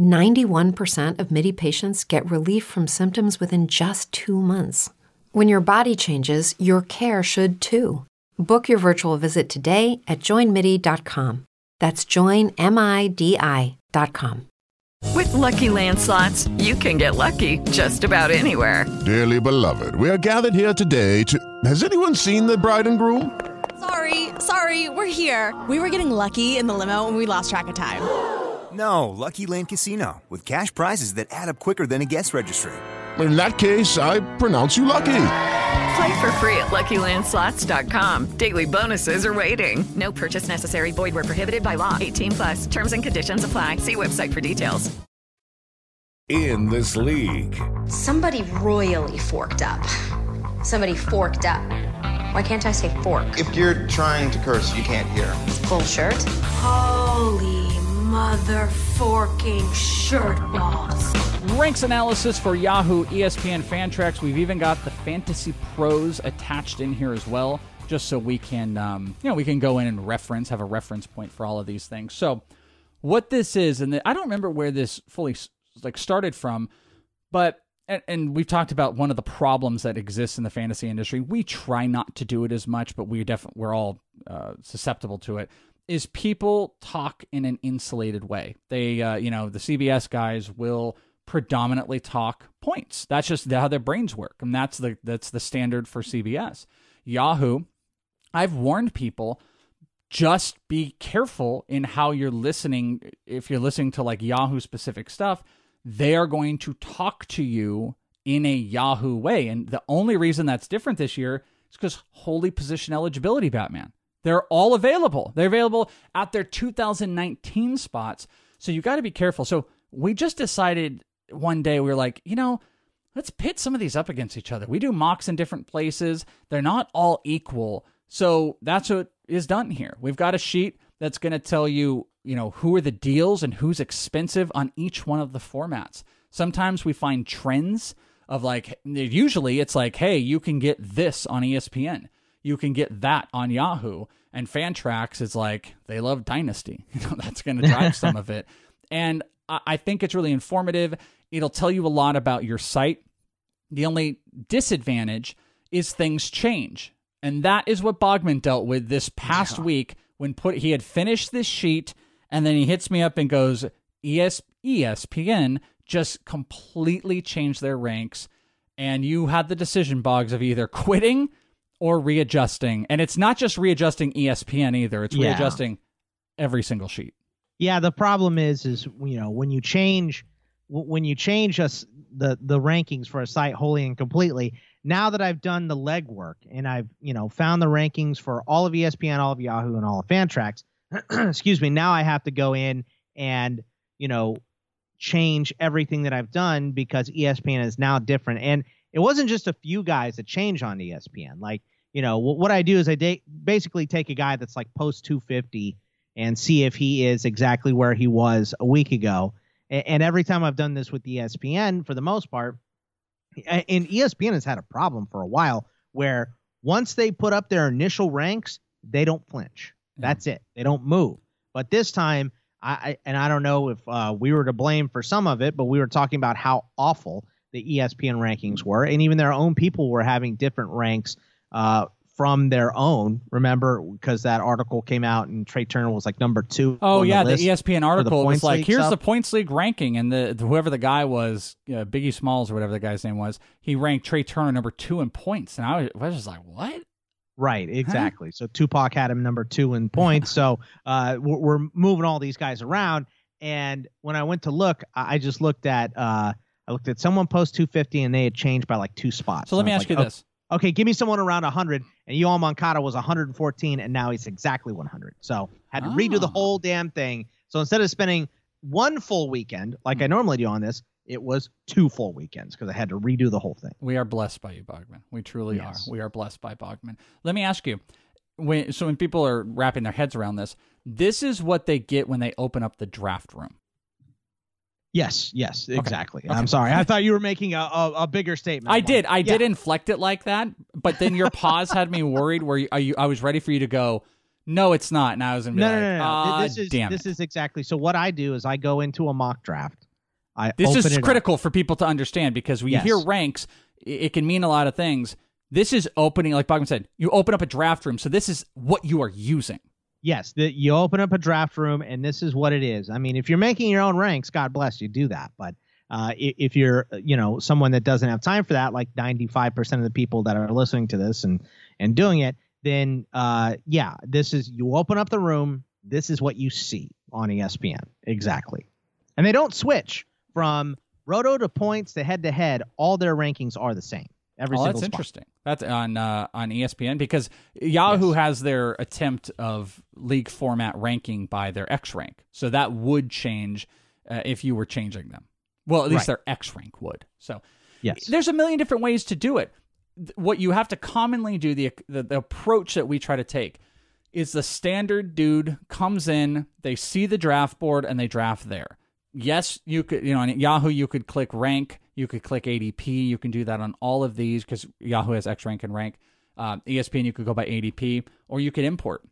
91% of MIDI patients get relief from symptoms within just two months. When your body changes, your care should too. Book your virtual visit today at joinmidi.com. That's joinmidi.com. With LuckyLandSlots, you can get lucky just about anywhere. Dearly beloved, we are gathered here today to. Has anyone seen the bride and groom? Sorry, sorry, we're here. We were getting lucky in the limo and we lost track of time. No, Lucky Land Casino, with cash prizes that add up quicker than a guest registry. In that case, I pronounce you lucky. Play for free at LuckyLandSlots.com. Daily bonuses are waiting. No purchase necessary. Void where prohibited by law. 18 plus. Terms and conditions apply. See website for details. In this league, Somebody royally forked up. Somebody forked up. Why can't I say fork? If you're trying to curse, you can't hear. Full shirt? Holy mother forking shirt balls. Ranks analysis for Yahoo, ESPN, Fantrax. We've even got the Fantasy Pros attached in here as well, just so we can, um, you know, we can go in and reference, have a reference point for all of these things. So, what this is, and I don't remember where this fully like started from, but and, and we've talked about one of the problems that exists in the fantasy industry. We try not to do it as much, but we definitely we're all uh, susceptible to it. Is people talk in an insulated way? They, uh, you know, the CBS guys will predominantly talk points. That's just how their brains work, and that's the that's the standard for CBS. Yahoo, I've warned people just be careful in how you're listening. If you're listening to like Yahoo specific stuff, they are going to talk to you in a Yahoo way. And the only reason that's different this year is because holy position eligibility Batman. They're all available. They're available at their 2019 spots. So you got to be careful. So we just decided one day we were like, you know, let's pit some of these up against each other. We do mocks in different places. They're not all equal. So that's what is done here. We've got a sheet that's going to tell you, you know, who are the deals and who's expensive on each one of the formats. Sometimes we find trends of like, usually it's like, hey, you can get this on ESPN. You can get that on Yahoo. And Fantrax is like, they love Dynasty. [LAUGHS] You know, that's going to drive [LAUGHS] some of it. And I I think it's really informative. It'll tell you a lot about your site. The only disadvantage is things change. And that is what Bogman dealt with this past week when put he had finished this sheet and then he hits me up and goes, ES, ESPN just completely changed their ranks. And you had the decision, Boggs, of either quitting or readjusting. And it's not just readjusting ESPN either, it's Yeah. readjusting every single sheet. Yeah, the problem is, is you know when you change, when you change us the the rankings for a site wholly and completely. Now that I've done the legwork and I've you know found the rankings for all of ESPN, all of Yahoo, and all of Fantrax, [CLEARS THROAT] excuse me. Now I have to go in and you know change everything that I've done because ESPN is now different. And it wasn't just a few guys that change on ESPN. Like you know wh- what I do is I da- basically take a guy that's like post 250 and see if he is exactly where he was a week ago. And every time I've done this with ESPN, for the most part, and ESPN has had a problem for a while where once they put up their initial ranks, they don't flinch. That's it. They don't move. But this time, I, I and I don't know if uh, we were to blame for some of it, but we were talking about how awful the ESPN rankings were, and even their own people were having different ranks uh, from their own. Remember, because that article came out and Trea Turner was like number two. Oh yeah, the, list ESPN article was points like, "Here's stuff. the points league ranking," and the, the- whoever the guy was, uh, Biggie Smalls or whatever the guy's name was, he ranked Trea Turner number two in points, and I was, I was just like, "What?" Right, exactly. So Tupac had him number two in points. [LAUGHS] so uh, we're, we're moving all these guys around. And when I went to look, I I just looked at uh, I looked at someone post 250 and they had changed by like two spots. So let me ask you like, this: Okay, give me someone around 100. And Yoan Moncada was 114, and now he's exactly 100. So had to redo the Ah. whole damn thing. So instead of spending one full weekend like Hmm. I normally do on this, it was two full weekends because I had to redo the whole thing. We are blessed by you, Bogman. We truly Yes. are. We are blessed by Bogman. Let me ask you: when so when people are wrapping their heads around this, this is what they get when they open up the draft room. Yes, yes, exactly. I'm sorry. I thought you were making a, a, a bigger statement. I I'm did. I yeah. did inflect it like that, but then your pause had me worried. Where you, are you, I was ready for you to go. No, it's not. And I was gonna be No, like, no, no, no. "Ah, this is damn this it." is exactly. So what I do is I go into a mock draft. I This open is it up. critical for people to understand because when Yes. you hear ranks, it can mean a lot of things. This is opening, like Bogman said, you open up a draft room. So this is what you are using. Yes, the, you open up a draft room, and this is what it is. I mean, if you're making your own ranks, God bless you, do that. But uh, if you're, uh, you know, someone that doesn't have time for that, like 95% of the people that are listening to this and and doing it, then uh, yeah, this is you open up the room. This is what you see on ESPN exactly, and they don't switch from roto to points to head to head. All their rankings are the same. Every oh, single that's spot. interesting. That's on uh, on ESPN because Yahoo has their attempt of league format ranking by their X rank. So that would change uh, if you were changing them. Well, at least Right. their X rank would. So Yes. there's a million different ways to do it. What you have to commonly do the, the the approach that we try to take is the standard dude comes in, they see the draft board and they draft there. Yes, you could, you know, on Yahoo you could click rank, you could click ADP, you can do that on all of these because Yahoo has X rank and rank. Um, ESPN you could go by ADP, or you could import,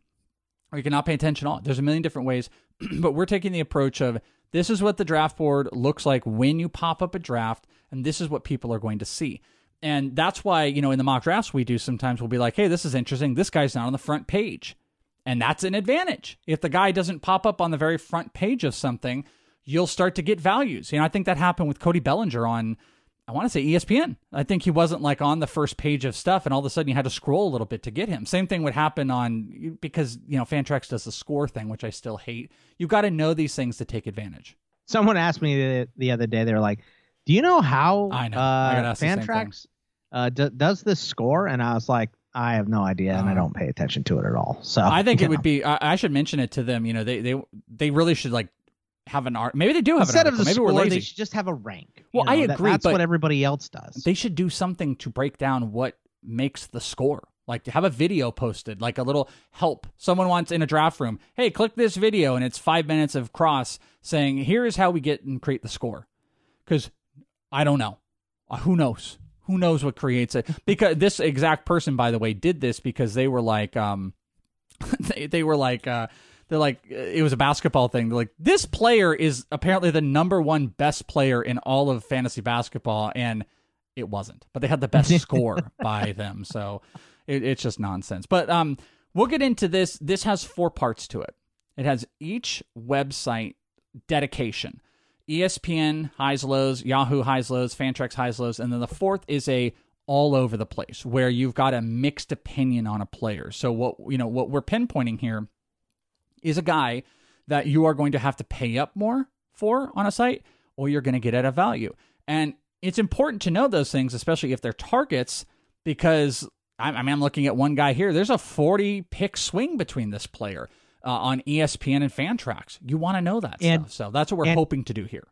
or you can not pay attention at all. There's a million different ways, [CLEARS THROAT] but we're taking the approach of this is what the draft board looks like when you pop up a draft, and this is what people are going to see. And that's why, you know, in the mock drafts we do sometimes we'll be like, hey, this is interesting. This guy's not on the front page. And that's an advantage. If the guy doesn't pop up on the very front page of something, you'll start to get values. You know, I think that happened with Cody Bellinger on, I want to say ESPN. I think he wasn't like on the first page of stuff, and all of a sudden you had to scroll a little bit to get him. Same thing would happen on, because, you know, Fantrax does the score thing, which I still hate. You've got to know these things to take advantage. Someone asked me the, the other day. They were like, "Do you know how I know. I uh, the. Fantrax uh, d- does this score?" And I was like, "I have no idea, and I don't pay attention to it at all." So Uh-huh. I think it would be. I, I should mention it to them. You know, they they they really should like have an art. Maybe they do have instead an of article. the Maybe score, we're lazy. they should just have a rank. You Well, I know, that- agree, that's what everybody else does. They should do something to break down what makes the score. Like to have a video posted, like a little help. Someone wants in a draft room, hey, click this video, and it's five minutes of cross saying, here is how we get and create the score. Because I don't know. Uh, who knows? Who knows what creates it? Because [LAUGHS] this exact person, by the way, did this because they were like, um, [LAUGHS] they, they were like, uh, they're like, it was a basketball thing. They're like, this player is apparently the number one best player in all of fantasy basketball, and it wasn't. But they had the best [LAUGHS] score by them, so it, it's just nonsense. But um, we'll get into this. This has four parts to it. It has each website dedication. ESPN highs lows, Yahoo highs lows, Fantrax highs lows, and then the fourth is a all over the place where you've got a mixed opinion on a player. So what you know what we're pinpointing here is a guy that you are going to have to pay up more for on a site or you're going to get at a value. And it's important to know those things, especially if they're targets, because I I mean, I'm looking at one guy here. There's a 40 pick swing between this player uh, on ESPN and Fantrax. You want to know that And- stuff. So that's what we're and- hoping to do here.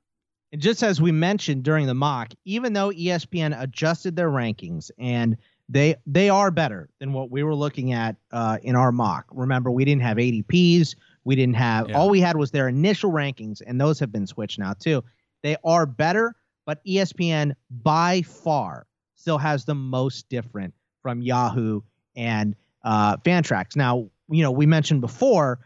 And just as we mentioned during the mock, even though ESPN adjusted their rankings and they they are better than what we were looking at uh, in our mock. Remember, we didn't have ADPs. We didn't have Yeah. all we had was their initial rankings, and those have been switched now too. They are better, but ESPN by far still has the most different from Yahoo and uh, Fantrax. Now, you know, we mentioned before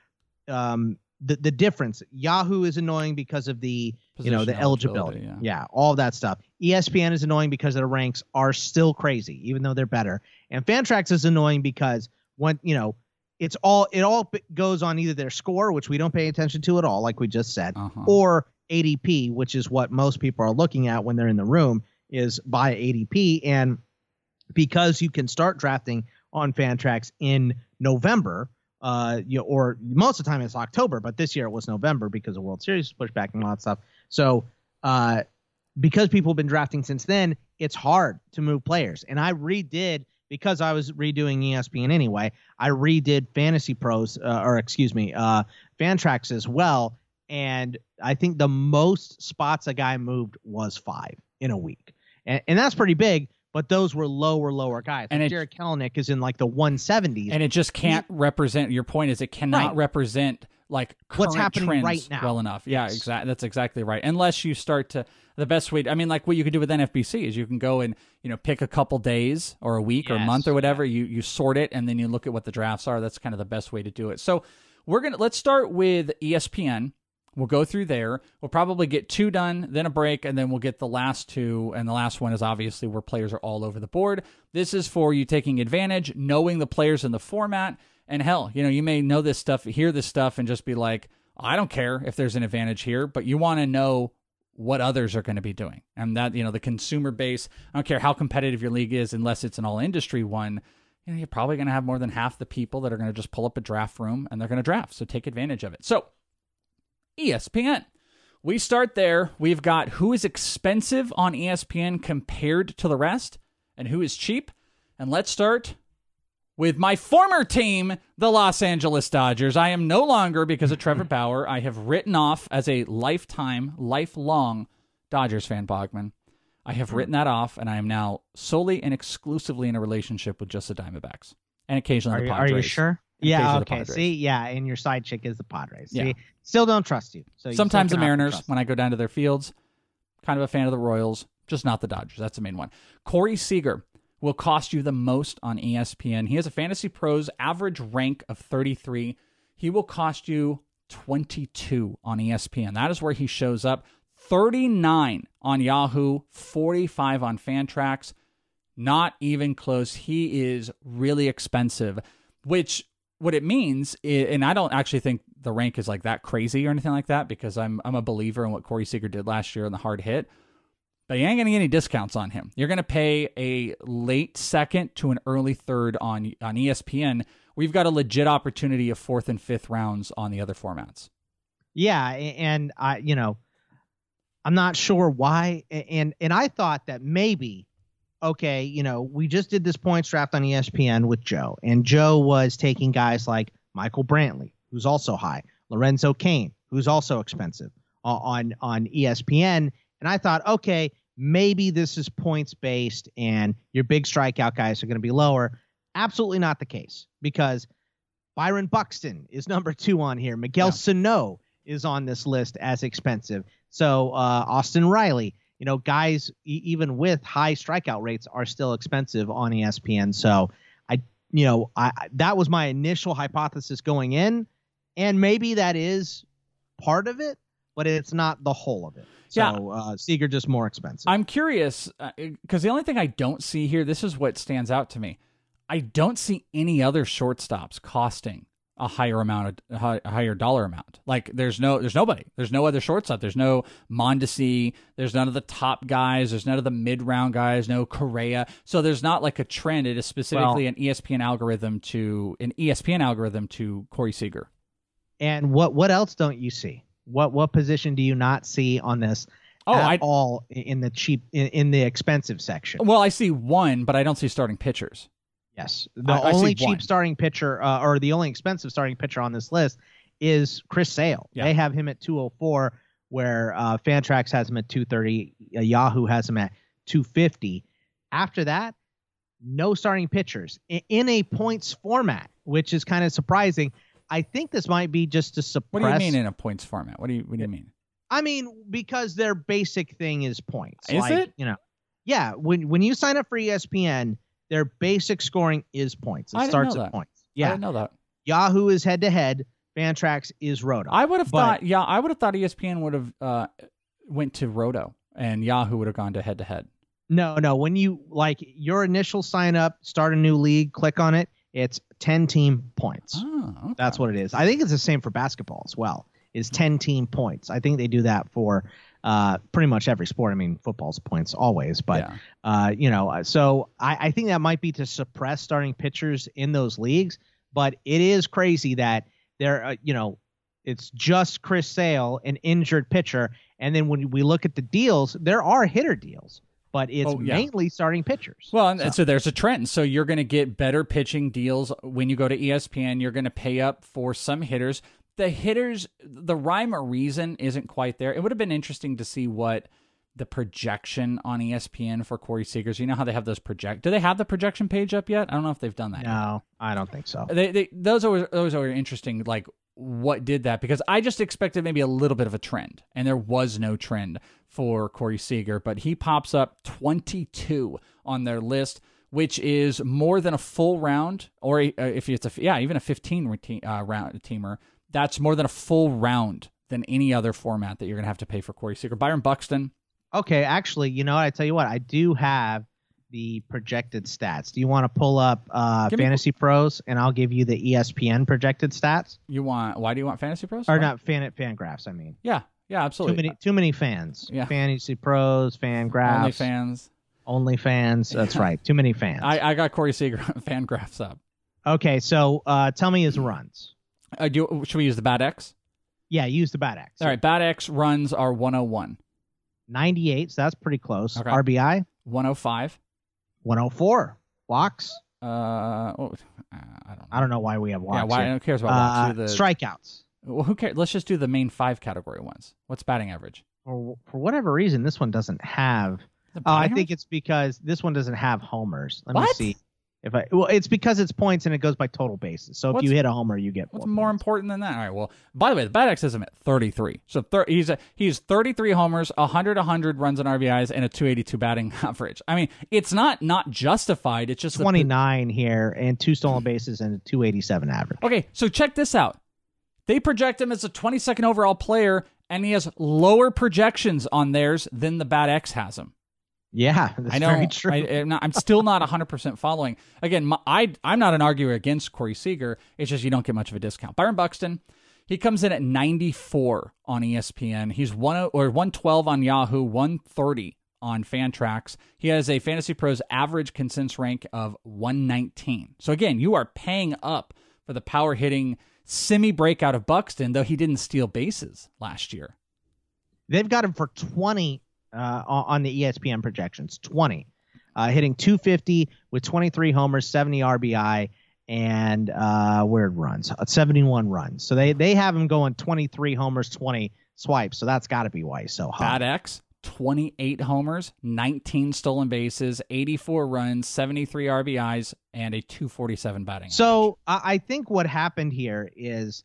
um, the the difference. Yahoo is annoying because of the you know the eligibility, eligibility, yeah. all that stuff. ESPN is annoying because their ranks are still crazy, even though they're better. And Fantrax is annoying because when you know it's all it all goes on either their score, which we don't pay attention to at all, like we just said, Uh-huh. or ADP, which is what most people are looking at when they're in the room, is by ADP. And because you can start drafting on Fantrax in November, uh, you or most of the time it's October, but this year it was November because the World Series was pushed back and all that stuff. So, uh, because people have been drafting since then, it's hard to move players. And I redid because I was redoing ESPN anyway. I redid Fantasy Pros, uh, or excuse me, uh, Fantrax as well. And I think the most spots a guy moved was five in a week, and, and that's pretty big. But those were lower, lower guys. And Like it- Jarred Kelenic is in like the 170s. And it just can't represent your point is it cannot Right. represent like What's current happening trends right now. well enough. Yeah, Yes. exactly. That's exactly right. Unless you start to the best way. I mean, like what you can do with NFBC is you can go and you know pick a couple days or a week or a month or whatever. You you sort it and then you look at what the drafts are. That's kind of the best way to do it. So we're gonna let's start with ESPN. We'll go through there. We'll probably get two done, then a break, and then we'll get the last two. And the last one is obviously where players are all over the board. This is for you taking advantage, knowing the players in the format. And hell, you know, you may know this stuff, hear this stuff, and just be like, I don't care if there's an advantage here, but you want to know what others are going to be doing. And that, you know, the consumer base, I don't care how competitive your league is, unless it's an all industry one, you know, you're probably going to have more than half the people that are going to just pull up a draft room and they're going to draft. So take advantage of it. So, ESPN. We start there. We've got who is expensive on ESPN compared to the rest and who is cheap. And let's start with my former team, the Los Angeles Dodgers. I am no longer, because of Trevor [LAUGHS] Bauer, I have written off as a lifetime, lifelong Dodgers fan, Bogman. I have written that off, and I am now solely and exclusively in a relationship with just the Diamondbacks and occasionally Are the you, are Padres. you sure? Yeah. Okay. See, yeah, and your side chick is the Padres. See, Yeah. still don't trust you. So you Sometimes the Mariners, when I go down to their fields, kind of a fan of the Royals, just not the Dodgers. That's the main one. Corey Seager will cost you the most on ESPN. He has a Fantasy Pros average rank of 33. He will cost you 22 on ESPN. That is where he shows up. 39 on Yahoo, 45 on Fantrax. Not even close. He is really expensive, which what it means, i- and I don't actually think the rank is like that crazy or anything like that because I'm I'm a believer in what Corey Seager did last year in the hard hit. But you ain't gonna get any discounts on him. You're gonna pay a late second to an early third on on ESPN. We've got a legit opportunity of fourth and fifth rounds on the other formats. Yeah, and I, you know, I'm not sure why, and and I thought that maybe, okay, you know, we just did this points draft on ESPN with Joe, and Joe was taking guys like Michael Brantley, who's also high, Lorenzo Cain, who's also expensive uh, on on ESPN, and I thought, okay, maybe this is points based, and your big strikeout guys are going to be lower. Absolutely not the case because Byron Buxton is number two on here. Miguel Sano is on this list as expensive. So uh, Austin Riley, you know, guys e- even with high strikeout rates are still expensive on ESPN. So I, you know, I I- that was my initial hypothesis going in, and maybe that is part of it, but it's not the whole of it. So Yeah. uh, Seager just more expensive. I'm curious because the only thing I don't see here, this is what stands out to me. I don't see any other shortstops costing a higher amount a hi- a higher dollar amount. Like there's no there's nobody. There's no other shortstop. There's no Mondesi. There's none of the top guys. There's none of the mid round guys. No Correa. So there's not like a trend. It is specifically Well- an ESPN algorithm to an ESPN algorithm to Corey Seager. and what what else don't you see? What what position do you not see on this? Oh, at I- all in the cheap in, in the expensive section. Well, I see one, but I don't see starting pitchers. Yes, the I- I only cheap one. starting pitcher, uh, or the only expensive starting pitcher on this list, is Chris Sale. Yeah. They have him at 204, where uh, Fantrax has him at 230. Uh, Yahoo has him at 250. After that, no starting pitchers I- in a points format, which is kind of surprising. I think this might be just to suppress. What do you mean in a points format? What do you what do you mean? I mean, because their basic thing is points. Is like, it? You know, yeah. When when you sign up for ESPN, their basic scoring is points. It I starts at that. points. I Yeah. didn't know that. Yahoo is head to head. Fantrax is Roto. I would have But- thought, yeah, I would have thought ESPN would have uh, went to Roto and Yahoo would have gone to head to head. No, no. When you like your initial sign up, start a new league, click on it. It's ten team points. Oh, That's what it is. I think it's the same for basketball as well. Is ten team points. I think they do that for uh, pretty much every sport. I mean, football's points always, but Yeah. uh, you know, uh, so I, I think that might be to suppress starting pitchers in those leagues. But it is crazy that there, uh, you know, it's just Chris Sale, an injured pitcher, and then when we look at the deals, there are hitter deals, but it's Oh, yeah. mainly starting pitchers. Well, and so. there's a trend. So you're going to get better pitching deals when you go to ESPN. You're going to pay up for some hitters. The hitters, the rhyme or reason isn't quite there. It would have been interesting to see what the projection on ESPN for Corey Seagers. You know how they have those project? Do they have the projection page up yet? I don't know if they've done that. yet. No, I don't think so. They, they those are those are interesting. Like what did that because I just expected maybe a little bit of a trend, and there was no trend for Corey Seager, but he pops up 22 on their list, which is more than a full round, or a, uh, if it's a yeah even a 15 routine, uh, round teamer, that's more than a full round than any other format that you're gonna have to pay for Corey Seager. Byron Buxton. Okay, actually, you know what? I tell you what, I do have the projected stats. Do you want to pull up uh, Give me- Fantasy Pros and I'll give you the ESPN projected stats? You want? Why do you want Fantasy Pros? Or Why? not fan FanGraphs, I mean. Yeah, yeah, Too absolutely. many too many fans. Yeah. Fantasy Pros, FanGraphs. Only fans. Only fans. That's right. Too many fans. I, I got Corey Seager [LAUGHS] FanGraphs up. okay, so uh, tell me his runs. Uh, do should we use the BAT X? Yeah, use the BAT X. All right, BAT X runs are 101, 98, so that's pretty close. Okay. RBI 105. 104. Walks. Uh, oh, uh, I don't know. I don't know why we have walks. Yeah, why? here. Who cares about Uh, walks? Do the strikeouts. Well, who cares? Let's just do the main five category ones. What's batting average? For, for whatever reason, this one doesn't have. Oh, I think it's because this one doesn't have homers. Let me see. If I well, it's because it's points and it goes by total bases. So if you hit a homer, you get What's more points. important than that? All right. Well, by the way, the BAT X has him at 33. So thir- he's a, he's 33 homers, 100 100 runs and RBIs, and a 282 batting [LAUGHS] average. I mean, it's not not justified. It's just the- 29 here and two stolen bases and a 287 average. Okay, so check this out. They project him as a 22nd overall player, and he has lower projections on theirs than the BAT X has him. Yeah, [LAUGHS] that's I know. very true. I, am still not 100% following. Again, my, I, I'm not an arguer against Corey Seager. It's just you don't get much of a discount. Byron Buxton, he comes in at 94 on ESPN. He's one or 112 on Yahoo, 130 on Fantrax. He has a Fantasy Pros average consensus rank of 119. So again, you are paying up for the power hitting semi breakout of Buxton, though he didn't steal bases last year. They've got him for 20 uh, on the ESPN projections. 20. Uh, hitting 250 with 23 homers, 70 RBI, and uh, weird runs, uh, 71 runs. So they, they have him going 23 homers, 20 swipes. So that's got to be why he's so hot. BAT X, 28 homers, 19 stolen bases, 84 runs, 73 RBIs, and a 247 batting. So I I think what happened here is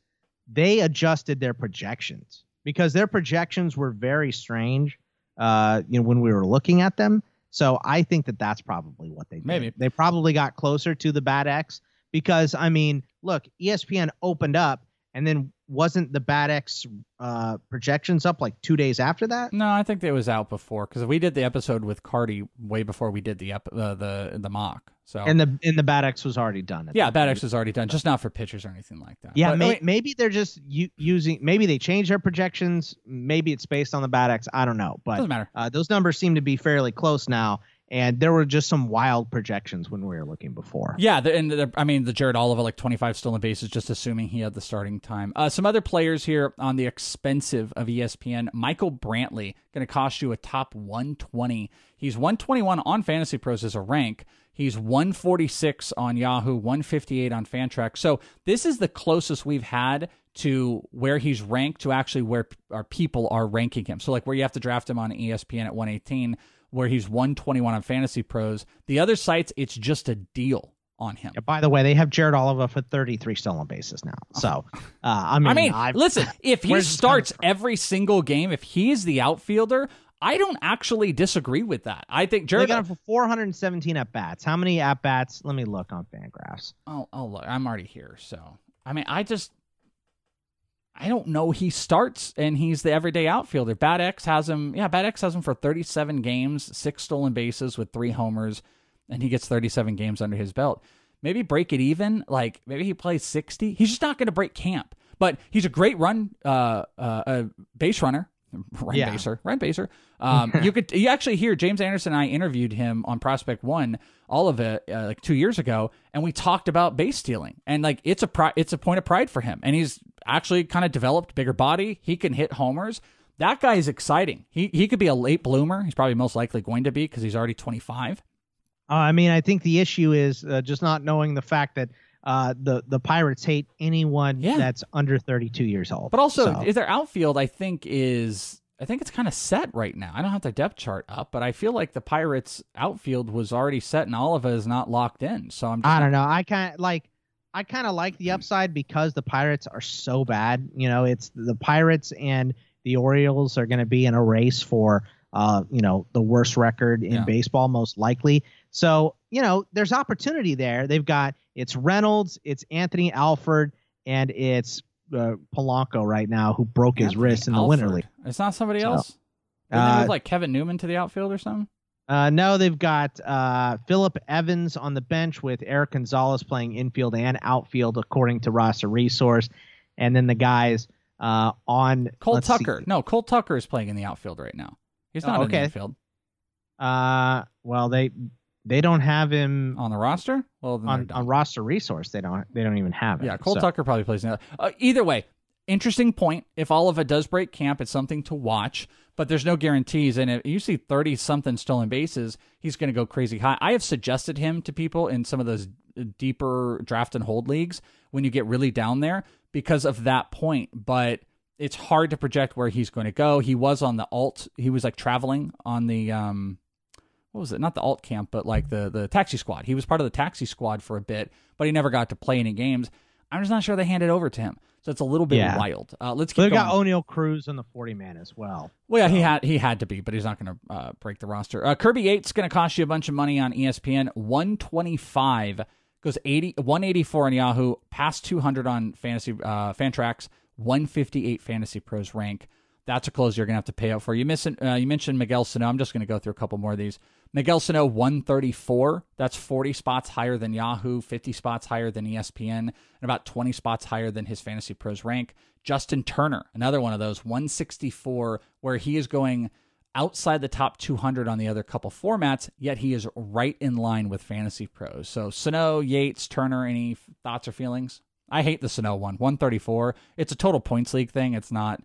they adjusted their projections because their projections were very strange. Uh, you know, when we were looking at them. So I think that that's probably what they did. Maybe. they probably got closer to the BAT X because I mean, look, ESPN opened up and then wasn't the BAT X uh, projections up like two days after that? No, I think it was out before because we did the episode with Carty way before we did the ep- uh, the the mock. So And the and the BAT X was already done. yeah, Bad. X was already done, just not for pitchers or anything like that. Yeah, But, may, maybe they're just u- using. Maybe they changed their projections. Maybe it's based on the BAT X. I don't know, but Doesn't matter. Uh, those numbers seem to be fairly close now, and there were just some wild projections when we were looking before. Yeah, the, and the, I mean the Jared Oliva like 25 stolen bases, just assuming he had the starting time. Uh, some other players here on the expensive of ESPN. Michael Brantley going to cost you a top 120. He's 121 on Fantasy Pros as a rank. He's 146 on Yahoo, 158 on Fantrax. So this is the closest we've had to where he's ranked to actually where our people are ranking him. So like where you have to draft him on ESPN at 118, where he's 121 on Fantasy Pros. The other sites, it's just a deal on him. Yeah, by the way, they have Jared Oliva for 33 stolen bases now. So, [LAUGHS] uh, I mean, I mean, I've- listen, [LAUGHS] if he Where's this coming starts every single game, if he's the outfielder, I don't actually disagree with that. I think they Jared. got him for 417 at bats. How many at bats? Let me look on Fangraphs. Oh, oh, look, I'm already here. So, I mean, I just, I don't know. He starts and he's the everyday outfielder. BAT X has him. Yeah, BAT X has him for 37 games, six stolen bases with three homers, and he gets 37 games under his belt. Maybe break it even. Like maybe he plays 60. He's just not going to break camp. But he's a great run, uh, uh, uh base runner. Run Yeah. baser, run baser. Um, you could you actually hear James Anderson and I interviewed him on Prospect One, all of it uh, like two years ago, and we talked about base stealing and like it's a pri- it's a point of pride for him, and he's actually kind of developed bigger body. He can hit homers. That guy is exciting. He he could be a late bloomer. He's probably most likely going to be because he's already twenty five. Uh, I mean, I think the issue is uh, just not knowing the fact that uh, the the Pirates hate anyone Yeah. that's under 32 years old. But also, So- is their outfield? I think is I think it's kind of set right now. I don't have the depth chart up, but I feel like the Pirates outfield was already set, and Oliva is not locked in. So I'm. Just I don't know. I kind of like I kind of like the upside because the Pirates are so bad. You know, it's the Pirates and the Orioles are going to be in a race for, uh, you know, the worst record in Yeah. baseball, most likely. So, you know, there's opportunity there. They've got it's Reynolds, it's Anthony Alford, and it's uh, Polanco right now who broke his Anthony wrist in the Winter League. It's not somebody So, else. They uh, move like Kevin Newman to the outfield or something? Uh, no, they've got uh, Philip Evans on the bench with Erik Gonzalez playing infield and outfield, according to roster resource. And then the guys uh, on Cole let's see. Tucker. No, Cole Tucker is playing in the outfield right now. He's Oh, not in the okay. infield Uh, well, they they don't have him on the roster. Well, on, on roster resource. They don't they don't even have it. Yeah, Cole So- Tucker probably plays uh, Either way, interesting point. If Oliva does break camp, it's something to watch, but there's no guarantees. And if you see 30 something stolen bases, he's going to go crazy high. I have suggested him to people in some of those deeper draft and hold leagues when you get really down there because of that point. But it's hard to project where he's going to go. He was on the alt, he was like traveling on the, um, what was it? Not the alt camp, but like the the taxi squad. He was part of the taxi squad for a bit, but he never got to play any games. I'm just not sure they handed over to him, so it's a little bit Yeah. wild. Uh, let's So keep they got Oneil Cruz on the 40 man as well. well, yeah, he had he had to be, but he's not going to uh, break the roster. Uh, Kirby Yates going to cost you a bunch of money on ESPN. 125 goes 80 184 on Yahoo, past 200 on fantasy uh, Fantrax, 158 Fantasy Pros rank. That's a close you're going to have to pay out for. You missing? Uh, you mentioned Miguel Sano. I'm just going to go through a couple more of these. Miguel Sano 134. That's 40 spots higher than Yahoo, 50 spots higher than ESPN, and about 20 spots higher than his Fantasy Pros rank. Justin Turner, another one of those 164, where he is going outside the top 200 on the other couple formats, yet he is right in line with Fantasy Pros. So Sano, Yates, Turner, any thoughts or feelings? I hate the Sano one, 134. It's a total points league thing. It's not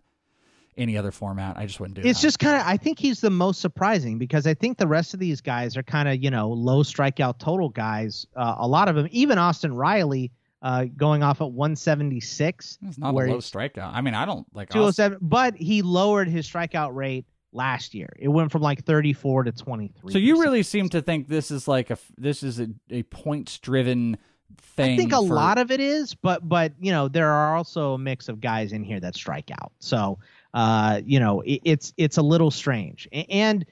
any other format. I just wouldn't do it. It's that. just kind of, I think he's the most surprising because I think the rest of these guys are kind of, you know, low strikeout total guys. Uh, a lot of them, even Austin Riley, uh, going off at 176. It's not a low strikeout. I mean, I don't like. 207, but he lowered his strikeout rate last year. It went from like 34 to 23. So you really seem to think this is like a this is a, a points driven thing. I think a for- lot of it is, but but you know there are also a mix of guys in here that strike out. So uh, you know it, it's it's a little strange, and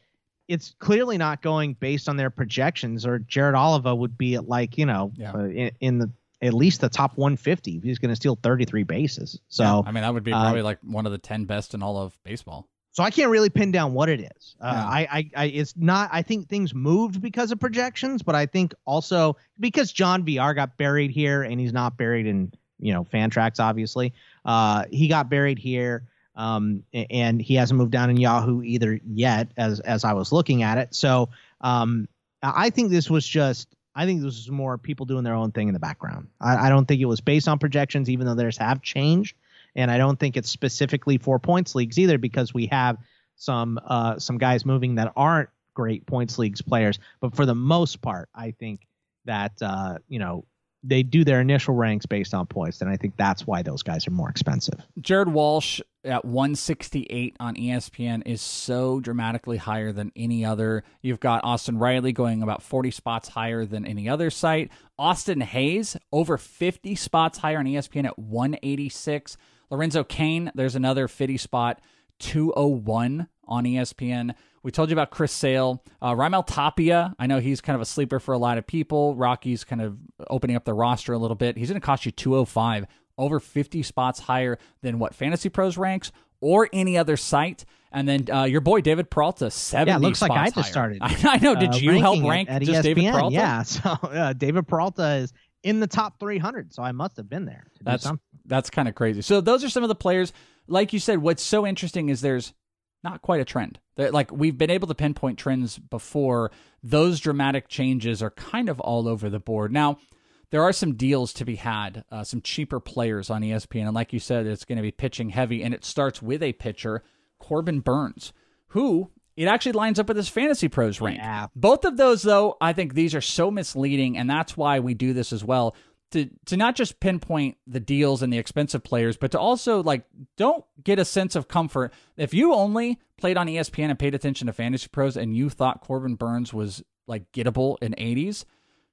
it's clearly not going based on their projections. Or Jared Oliva would be at like you know Yeah. uh, in, in the at least the top 150 he's going to steal 33 bases. So Yeah, I mean, that would be uh, probably like one of the ten best in all of baseball. So I can't really pin down what it is. Uh, Yeah. I, I, I, it's not. I think things moved because of projections, but I think also because John VR got buried here, and he's not buried in you know Fantrax, obviously. Uh, he got buried here, um, and he hasn't moved down in Yahoo either yet, as as I was looking at it. So um, I think this was just. I think this was more people doing their own thing in the background. I, I don't think it was based on projections, even though theirs have changed and I don't think it's specifically for points leagues either because we have some uh, some guys moving that aren't great points leagues players. But for the most part, I think that uh, you know they do their initial ranks based on points, and I think that's why those guys are more expensive. Jared Walsh at 168 on ESPN is so dramatically higher than any other. You've got Austin Riley going about 40 spots higher than any other site. Austin Hays over 50 spots higher on ESPN at 186. Lorenzo Cain, there's another 50 spot, 201 on ESPN. We told you about Chris Sale. Uh, Raimel Tapia, I know he's kind of a sleeper for a lot of people. Rockies kind of opening up the roster a little bit. He's going to cost you 205, over 50 spots higher than what Fantasy Pros ranks or any other site. And then uh, your boy David Peralta, 70 Yeah, it looks like I just higher. started. [LAUGHS] I know. Did uh, you help rank it at David ESPN. Peralta? Yeah, [LAUGHS] so uh, David Peralta is in the top 300, so I must have been there. To That's that's kind of crazy. So those are some of the players. Like you said, what's so interesting is there's not quite a trend. That like we've been able to pinpoint trends before. Those dramatic changes are kind of all over the board. Now, there are some deals to be had, uh, some cheaper players on ESPN, and like you said, it's going to be pitching heavy, and it starts with a pitcher, Corbin Burnes, who it actually lines up with his fantasy pros rank. Yeah. Both of those, though, I think these are so misleading, and that's why we do this as well. To, to not just pinpoint the deals and the expensive players, but to also like don't get a sense of comfort. If you only played on ESPN and paid attention to Fantasy Pros and you thought Corbin Burnes was like gettable in 80s,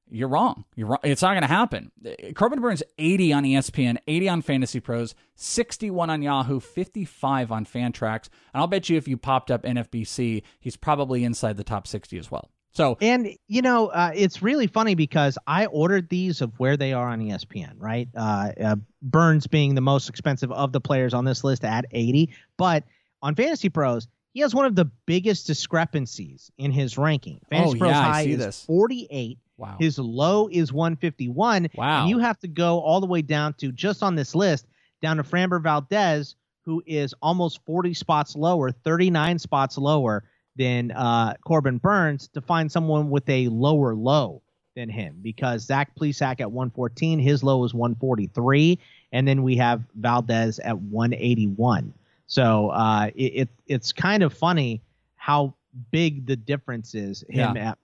you're wrong. You're wrong. It's not going to happen. Corbin Burnes 80 on ESPN, 80 on Fantasy Pros, 61 on Yahoo, 55 on Fantrax, and I'll bet you if you popped up NFBC, he's probably inside the top 60 as well. So And you know, uh, it's really funny because I ordered these of where they are on ESPN, right? Uh, uh, Burnes being the most expensive of the players on this list at 80, but on Fantasy Pros, he has one of the biggest discrepancies in his ranking. Fantasy Oh, Pros yeah, I high see is this. 48. Wow. His low is 151. Wow. And you have to go all the way down to just on this list down to Framber Valdez, who is almost 40 spots lower, 39 spots lower than uh, Corbin Burnes to find someone with a lower low than him because Zach Plesac at 114, his low is 143, and then we have Valdez at 181. So uh, it, it it's kind of funny how big the difference is. Him Yeah. at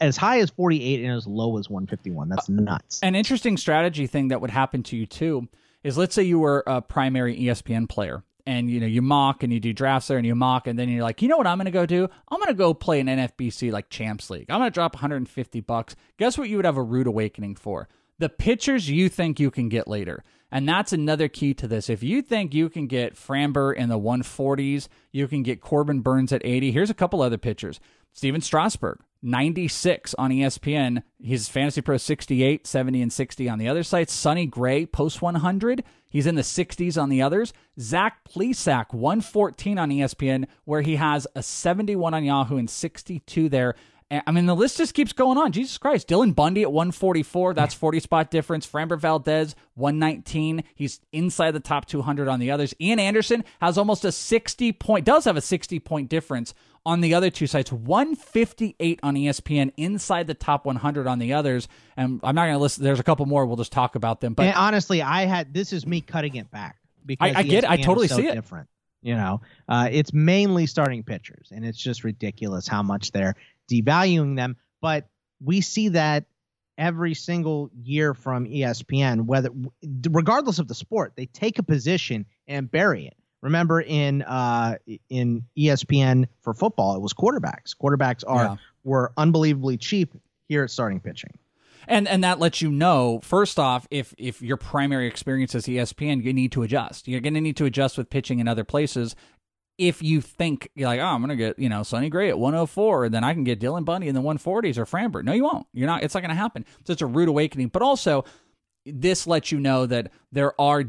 as high as 48 and as low as 151. That's nuts. An interesting strategy thing that would happen to you too is let's say you were a primary ESPN player and you know you mock and you do drafts there and you mock and then you're like, you know what I'm to go do? I'm to go play an NFBC like Champs League. I'm to drop 150 bucks. Guess what you would have a rude awakening for? The pitchers you think you can get later. And that's another key to this. If you think you can get Framber in the 140s, you can get Corbin Burnes at 80. Here's a couple other pitchers. Stephen Strasburg, 96 on ESPN. He's Fantasy Pro 68, 70, and 60 on the other sites. Sonny Gray, post 100. He's in the 60s on the others. Zach Plesac, 114 on ESPN, where he has a 71 on Yahoo and 62 there. I mean, the list just keeps going on. Jesus Christ. Dylan Bundy at 144. That's 40 spot difference. Framber Valdez, 119. He's inside the top 200 on the others. Ian Anderson has almost a 60 point, does have a 60 point difference on the other two sites. 158 on ESPN, inside the top 100 on the others. And I'm not going to list, there's a couple more. We'll just talk about them. But and honestly, I had this is me cutting it back because I- I get it. I totally so see it. Different, you know, uh, it's mainly starting pitchers, and it's just ridiculous how much they're devaluing them. But we see that every single year from ESPN, whether regardless of the sport, they take a position and bury it. Remember in uh, in ESPN for football, it was quarterbacks. Quarterbacks are Yeah. were unbelievably cheap here at starting pitching. and and that lets you know first off if if your primary experience is ESPN, you need to adjust. You're going to need to adjust with pitching in other places. If you think you're like, oh, I'm going to get you know Sonny Gray at 104, and then I can get Dylan Bundy in the 140s or Framber. No, you won't. You're not. It's not going to happen. So it's a rude awakening. But also, this lets you know that there are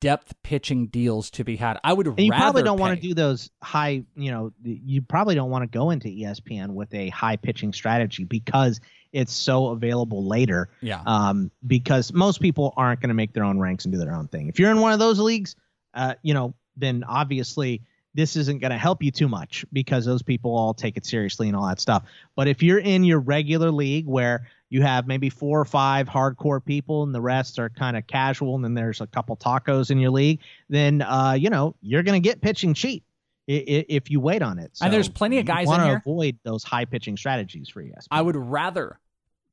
depth pitching deals to be had. I would And you probably don't want to do those high, you know, you probably don't want to go into ESPN with a high pitching strategy because it's so available later. Yeah. Um, because most people aren't going to make their own ranks and do their own thing. If you're in one of those leagues, uh, you know, then obviously this isn't going to help you too much because those people all take it seriously and all that stuff. But if you're in your regular league where you have maybe four or five hardcore people and the rest are kind of casual and then there's a couple tacos in your league, then uh, you know you're going to get pitching cheap if you wait on it. And there's plenty of guys in here- avoid those high pitching strategies for ESPN. I would rather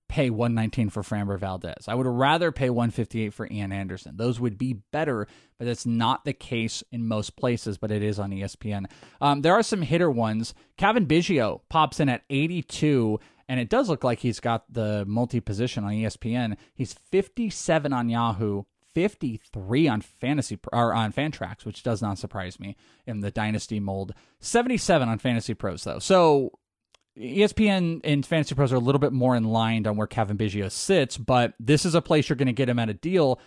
pay 119 for Framber Valdez. I would rather pay 158 for Ian Anderson. Those would be better, but that's not the case in most places, but it is on ESPN. Um, there are some hitter ones. Cavan Biggio pops in at 82, and it does look like he's got the multi position on ESPN. He's 57 on Yahoo. 53 on fantasy or on Fantrax, which does not surprise me in the dynasty mold. 77 on Fantasy Pros though. So ESPN and Fantasy Pros are a little bit more in line on where Cavan Biggio sits, but this is a place you're going to get him at a deal.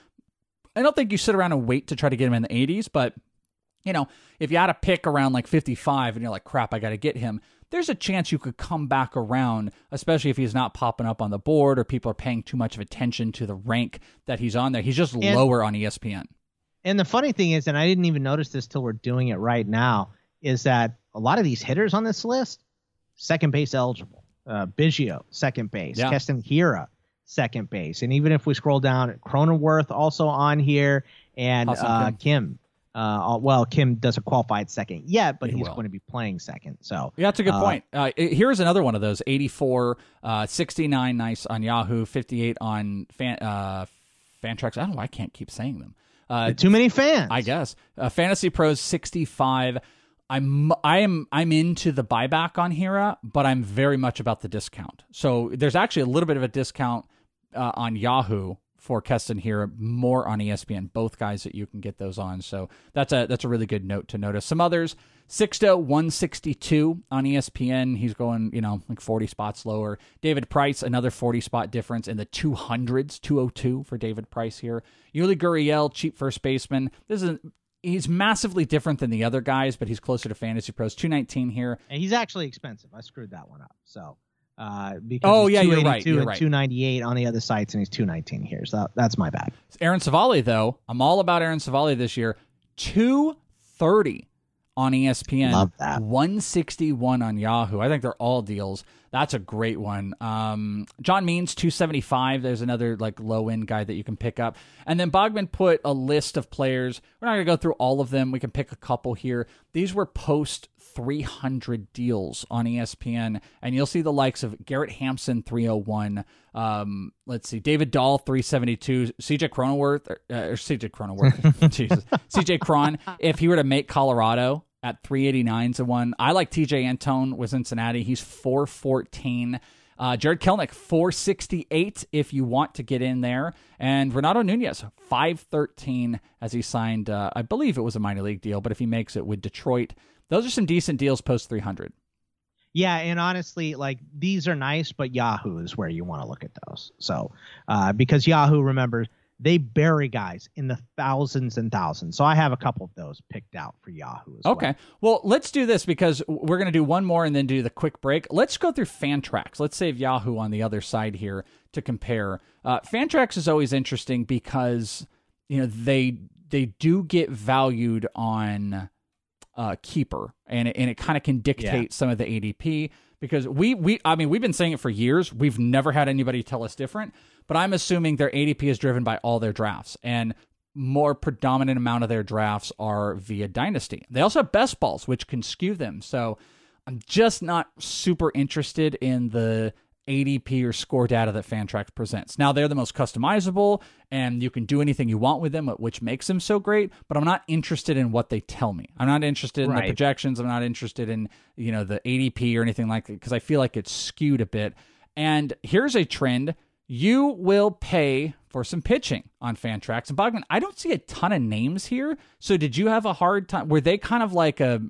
I don't think you sit around and wait to try to get him in the 80s, but you know, if you had a pick around like 55 and you're like, crap, I got to get him, there's a chance you could come back around, especially if he's not popping up on the board or people are paying too much of attention to the rank that he's on there. He's just And- lower on ESPN. And the funny thing is, and I didn't even notice this till we're doing it right now, is that a lot of these hitters on this list, second base eligible. Uh, Biggio, second base. Yeah. Keston Hiura, second base. And even if we scroll down, Cronenworth also on here, and uh, Kim. Kim. Uh, well, Kim doesn't qualify at second yet, but He he's will. going to be playing second. So Yeah, that's a good uh, point. Uh, here's another one of those 84, uh, 69 nice on Yahoo, 58 on fan, uh, Fantrax. I don't know why I can't keep saying them. Uh, Too many fans. I guess. Uh, Fantasy Pros 65. I'm I am I'm into the buyback on Hiura, but I'm very much about the discount. So there's actually a little bit of a discount uh, on Yahoo for Keston Hiura, more on ESPN. Both guys that you can get those on. So that's a that's a really good note to notice. Some others. Sixto 162 on ESPN. He's going, you know, like 40 spots lower. David Price, another 40 spot difference in the 200s, 202 for David Price here. Yuli Gurriel, cheap first baseman. This is he's massively different than the other guys, but he's closer to Fantasy Pros. 219 here. And he's actually expensive. I screwed that one up. So uh, because oh yeah, you're right. You're and right. 298 on the other sites, and he's 219 here. So that's my bad. Aaron Civale, though, I'm all about Aaron Civale this year. 230 on ESPN. Love that. 161 on Yahoo. I think they're all deals. That's a great one. Um, John Means 275. There's another like low end guy that you can pick up. And then Bogman put a list of players. We're not gonna go through all of them. We can pick a couple here. These were post 300 deals on ESPN, and you'll see the likes of Garrett Hampson 301. Um, let's see, David Dahl 372, CJ Cronenworth or, uh, or CJ Cronenworth, [LAUGHS] Jesus, CJ Cron. If he were to make Colorado at 389 to one, I like Tejay Antone with Cincinnati. He's 414. Uh, Jarred Kelenic, 468 if you want to get in there. And Renato Nunez, 513 as he signed, uh, I believe it was a minor league deal, but if he makes it with Detroit, those are some decent deals post 300. Yeah, and honestly, like these are nice, but Yahoo is where you want to look at those. So, uh, because Yahoo, remember, they bury guys in the thousands and thousands. So I have a couple of those picked out for Yahoo as Okay. Well, let's do this because we're going to do one more and then do the quick break. Let's go through Fantrax. Let's save Yahoo on the other side here to compare. Uh, Fantrax is always interesting because you know they they do get valued on uh, keeper, and it, and it kind of can dictate some of the ADP because we we I mean we've been saying it for years. We've never had anybody tell us different, but I'm assuming their ADP is driven by all their drafts and more predominant amount of their drafts are via dynasty. They also have best balls, which can skew them. So I'm just not super interested in the ADP or score data that Fantrax presents. Now they're the most customizable and you can do anything you want with them, which makes them so great, but I'm not interested in what they tell me. I'm not interested in the projections. I'm not interested in, you know, the ADP or anything like that because I feel like it's skewed a bit. And here's a trend. You will pay for some pitching on Fantrax. And Bogman, I don't see a ton of names here. So did you have a hard time? Were they kind of like a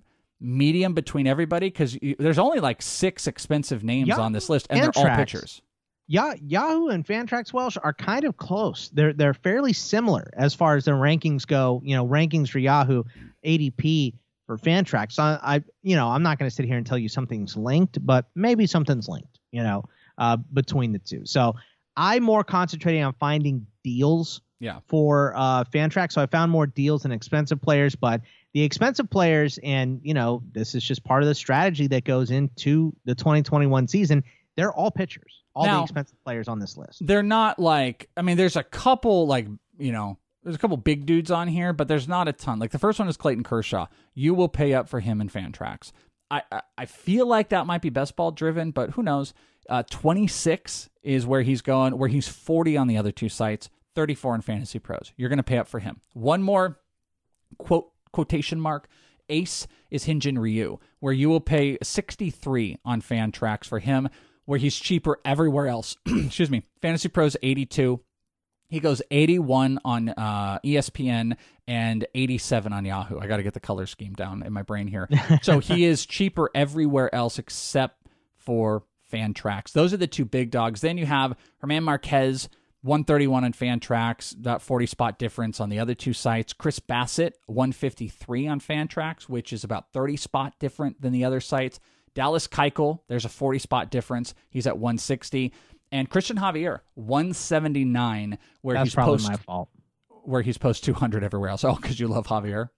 medium between everybody? Because there's only like six expensive names Yeah, on this list, and they're all Fantrax. pitchers. Yeah, Yahoo and Fantrax Welsh are kind of close. They're they're fairly similar as far as their rankings go. You know, rankings for Yahoo, ADP for Fantrax. So I, I you know, I'm not going to sit here and tell you something's linked, but maybe something's linked. You know, uh, between the two. So I'm more concentrating on finding deals Yeah. for uh, Fantrax. So I found more deals than expensive players, but the expensive players, and you know, this is just part of the strategy that goes into the 2021 season. They're all pitchers, all Now- the expensive players on this list. They're not like I mean, there's a couple like you know, there's a couple big dudes on here, but there's not a ton. Like the first one is Clayton Kershaw. You will pay up for him in Fantrax. I I, I feel like that might be best ball driven, but who knows? Uh, 26 is where he's going, where he's 40 on the other two sites, 34 in Fantasy Pros. You're going to pay up for him. One more quote quotation mark ace is Hyun-Jin Ryu, where you will pay 63 on Fantrax for him, where he's cheaper everywhere else. [CLEARS THROAT] Excuse me. Fantasy Pros 82. He goes 81 on uh, ESPN and 87 on Yahoo. I got to get the color scheme down in my brain here. so [LAUGHS] he is cheaper everywhere else except for Fantrax. Those are the two big dogs. Then you have German Marquez, 131 on Fantrax, that 40 spot difference on the other two sites. Chris Bassitt, 153 on Fantrax, which is about 30 spot different than the other sites. Dallas Keuchel, there's a 40 spot difference. He's at 160. And Cristian Javier, 179, where That's he's probably post my fault where he's post 200 everywhere else. [LAUGHS] Oh, because you love Javier.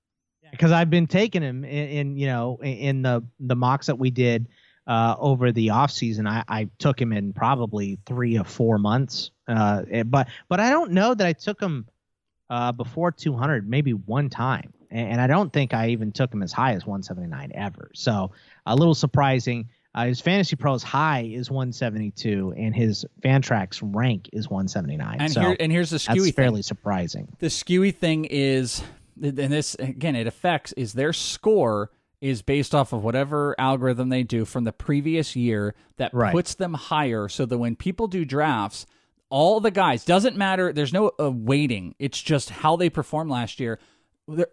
because I've been taking him in, in you know in, in the the mocks that we did uh, over the off season. I, I took him in probably three or four months, uh, eh, but but I don't know that I took him uh, before 200, maybe one time, and, and I don't think I even took him as high as 179 ever. So a little surprising. Uh, his fantasy pros high is 172, and his Fantrax rank is 179. And so here and here's the skewy that's thing. fairly surprising. The skewy thing is, and this again, it affects is their score is based off of whatever algorithm they do from the previous year that Right. puts them higher, so that when people do drafts, all the guys doesn't matter. There's no uh, weighting. It's just how they performed last year.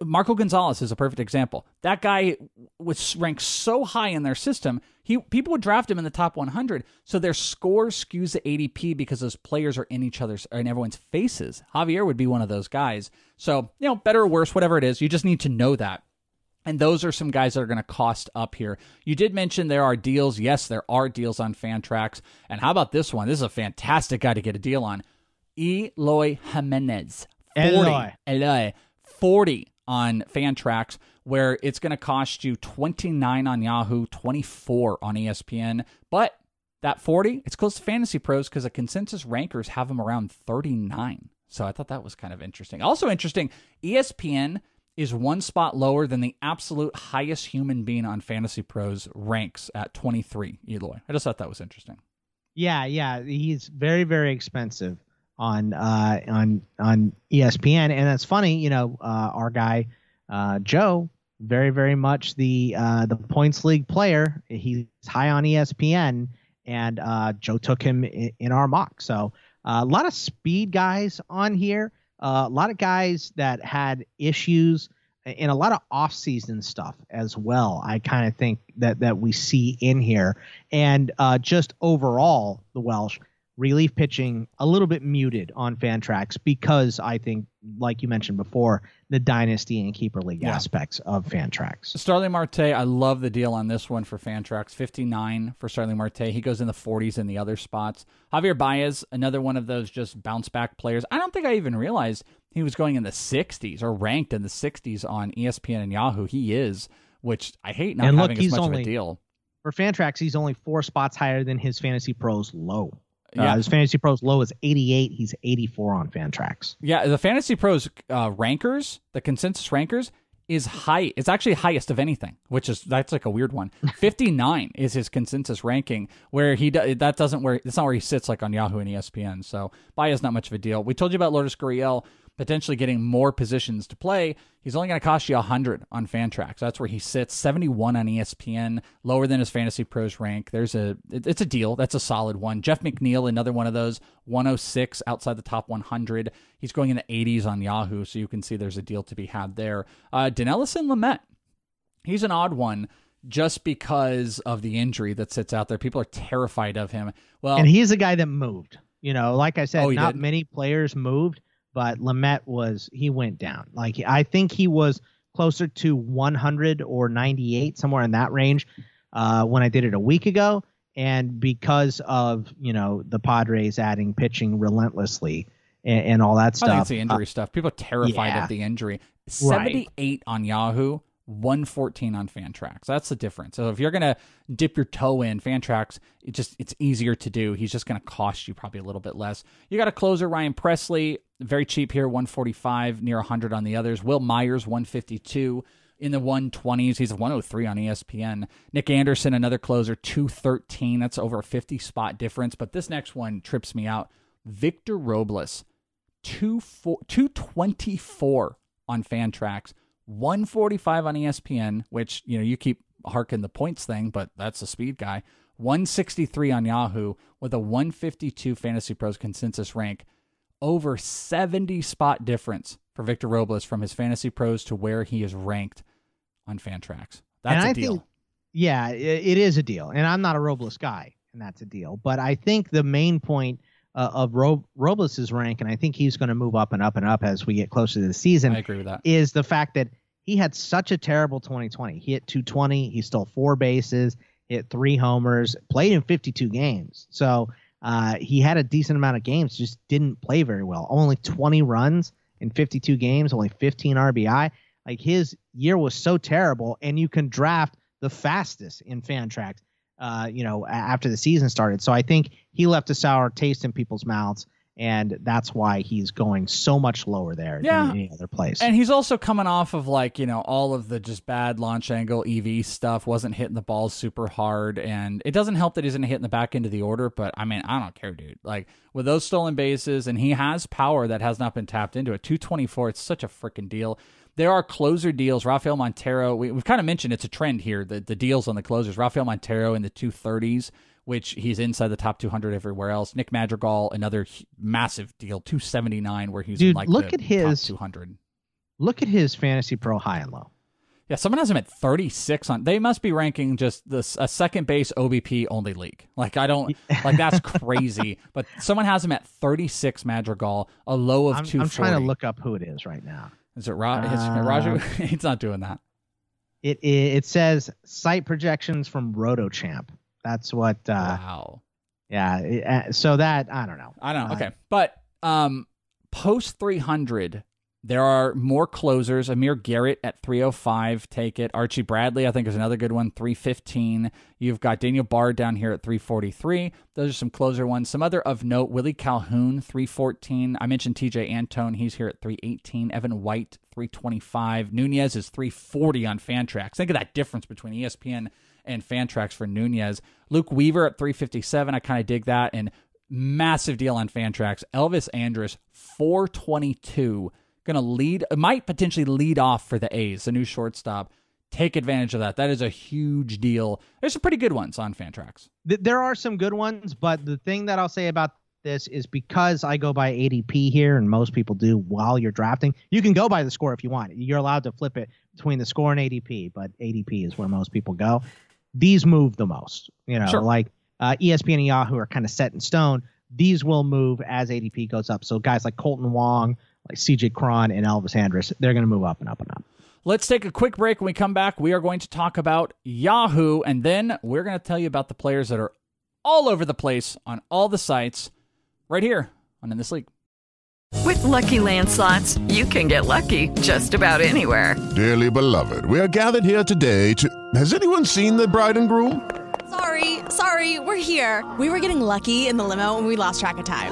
Marco Gonzalez is a perfect example. That guy was ranked so high in their system. He people would draft him in the top 100. So their score skews the ADP because those players are in each other's in everyone's faces. Javier would be one of those guys. So you know, better or worse, whatever it is, you just need to know that. And those are some guys that are going to cost up here. You did mention there are deals. Yes, there are deals on Fantrax. And how about this one? This is a fantastic guy to get a deal on. Eloy Jimenez. 40. Eloy. Eloy. 40 on Fantrax, where it's going to cost you 29 on Yahoo, 24 on ESPN. But that 40, it's close to Fantasy Pros because the consensus rankers have him around 39. So I thought that was kind of interesting. Also interesting, ESPN is one spot lower than the absolute highest human being on Fantasy Pros ranks at 23, Eloy. I just thought that was interesting. Yeah, yeah, he's very very expensive on uh on on ESPN, and that's funny. You know, uh, our guy uh, Joe, very very much the uh, the points league player. He's high on ESPN, and uh, Joe took him in, in our mock. So uh, a lot of speed guys on here. A lot of guys that had issues and a lot of off-season stuff as well. I kind of think that that we see in here, and uh, just overall, the Welsh relief pitching a little bit muted on Fantrax because I think, like you mentioned before, the dynasty and keeper league Yeah. aspects of Fantrax. Starling Marte, I love the deal on this one for Fantrax. 59 for Starling Marte. He goes in the 40s in the other spots. Javier Baez, another one of those just bounce back players. I don't think I even realized he was going in the 60s or ranked in the 60s on ESPN and Yahoo. He is, which I hate not and look, having as much only of a deal. for Fantrax. He's only four spots higher than his Fantasy Pros low. Yeah. Uh, his Fantasy Pros low is 88. He's 84 on Fantrax. Yeah, the Fantasy Pros uh, rankers, the consensus rankers, is high. It's actually highest of anything, which is that's like a weird one. [LAUGHS] Fifty nine is his consensus ranking, where he do, that doesn't where it's not where he sits like on Yahoo and ESPN. So Baez not much of a deal. We told you about Lourdes Gurriel potentially getting more positions to play. He's only going to cost you 100 on Fantrax. That's where he sits. 71 on ESPN, lower than his Fantasy Pros rank. There's a it's a deal. That's a solid one. Jeff McNeil, another one of those, 106 outside the top 100. He's going in the 80s on Yahoo, so you can see there's a deal to be had there. Uh, Dinelson Lamet, he's an odd one just because of the injury that sits out there. People are terrified of him. Well, and he's a guy that moved. You know, like I said, Oh, not did? many players moved, but Lamet was he went down. Like I think he was closer to 100 or 98, somewhere in that range, uh, when I did it a week ago. And because of you know the Padres adding pitching relentlessly and, and all that I think stuff, it's the injury stuff. People are terrified yeah. of the injury. 78 on Yahoo, 114 on Fantrax. That's the difference. So if you're gonna dip your toe in Fantrax, it just it's easier to do. He's just gonna cost you probably a little bit less. You got a closer, Ryan Pressly, very cheap here, 145, near 100 on the others. Wil Myers, 152 in the 120s. He's 103 on ESPN. Nick Anderson, another closer, 213. That's over a 50 spot difference. But this next one trips me out. Victor Robles, 224 on Fantrax, 145 on ESPN, which, you know, you keep harking the points thing, but that's a speed guy. 163 on Yahoo with a 152 Fantasy Pros consensus rank. Over 70 spot difference for Victor Robles from his Fantasy Pros to where he is ranked on Fantrax. That's and a I deal. Think, yeah, it, it is a deal, and I'm not a Robles guy, and that's a deal. But I think the main point uh, of Ro- Robles's rank, and I think he's going to move up and up and up as we get closer to the season. I agree with that. Is the fact that he had such a terrible 2020. He hit 220. He stole four bases, hit three homers, played in 52 games. So uh, he had a decent amount of games, just didn't play very well. Only 20 runs in 52 games, only 15 RBI. Like his year was so terrible, and you can draft the fastest in Fantrax. Uh, you know, after the season started. So I think he left a sour taste in people's mouths, and that's why he's going so much lower there Yeah. than any other place. And he's also coming off of like, you know, all of the just bad launch angle EV stuff, wasn't hitting the balls super hard. And it doesn't help that he's going to hit in the back end of the order. But I mean, I don't care, dude. Like with those stolen bases, and he has power that has not been tapped into it. 224, it's such a freaking deal. There are closer deals. Rafael Montero, we, we've kind of mentioned it's a trend here, the, the deals on the closers. Rafael Montero in the 230s which he's inside the top 200 everywhere else. Nick Madrigal, another massive deal, 279, where he's in Dude, like look the at his- top 200. Look at his fantasy pro high and low. Yeah, someone has him at 36 on. They must be ranking just this a second base OBP only league. Like I don't like that's [LAUGHS] crazy. But someone has him at 36 Madrigal, a low of I'm, 240. I'm trying to look up who it is right now. Is it Ra- Uh, Raju? [LAUGHS] He's not doing that. It it, it says site projections from RotoChamp. That's what. Uh, wow. Yeah. it- uh, so that I don't know. I don't know. Uh, Okay. But um post 300 there are more closers. Amir Garrett at 305, take it. Archie Bradley, I think, is another good one, 315. You've got Daniel Bard down here at 343. Those are some closer ones. Some other of note Willie Calhoun, 314. I mentioned Tejay Antone, he's here at 318. Evan White, 325. Nunez is 340 on Fantrax. Think of that difference between ESPN and Fantrax for Nunez. Luke Weaver at 357. I kind of dig that. And massive deal on Fantrax. Elvis Andrus, 422 going to lead, might potentially lead off for the A's, the new shortstop. Take advantage of that. That is a huge deal. There's some pretty good ones on Fantrax. There are some good ones, but the thing that I'll say about this is because I go by ADP here, and most people do while you're drafting. You can go by the score if you want. You're allowed to flip it between the score and ADP, but ADP is where most people go. These move the most. You know, Sure. like uh, ESPN and Yahoo are kind of set in stone. These will move as ADP goes up. So guys like Kolten Wong, like CJ Cron, and Elvis Andrus, they're going to move up and up and up. Let's take a quick break. When we come back, we are going to talk about Yahoo, and then we're going to tell you about the players that are all over the place on all the sites right here on In This League. With Lucky Land slots, you can get lucky just about anywhere. Dearly beloved, we are gathered here today to. Has anyone seen the bride and groom? Sorry, sorry, we're here. We were getting lucky in the limo and we lost track of time.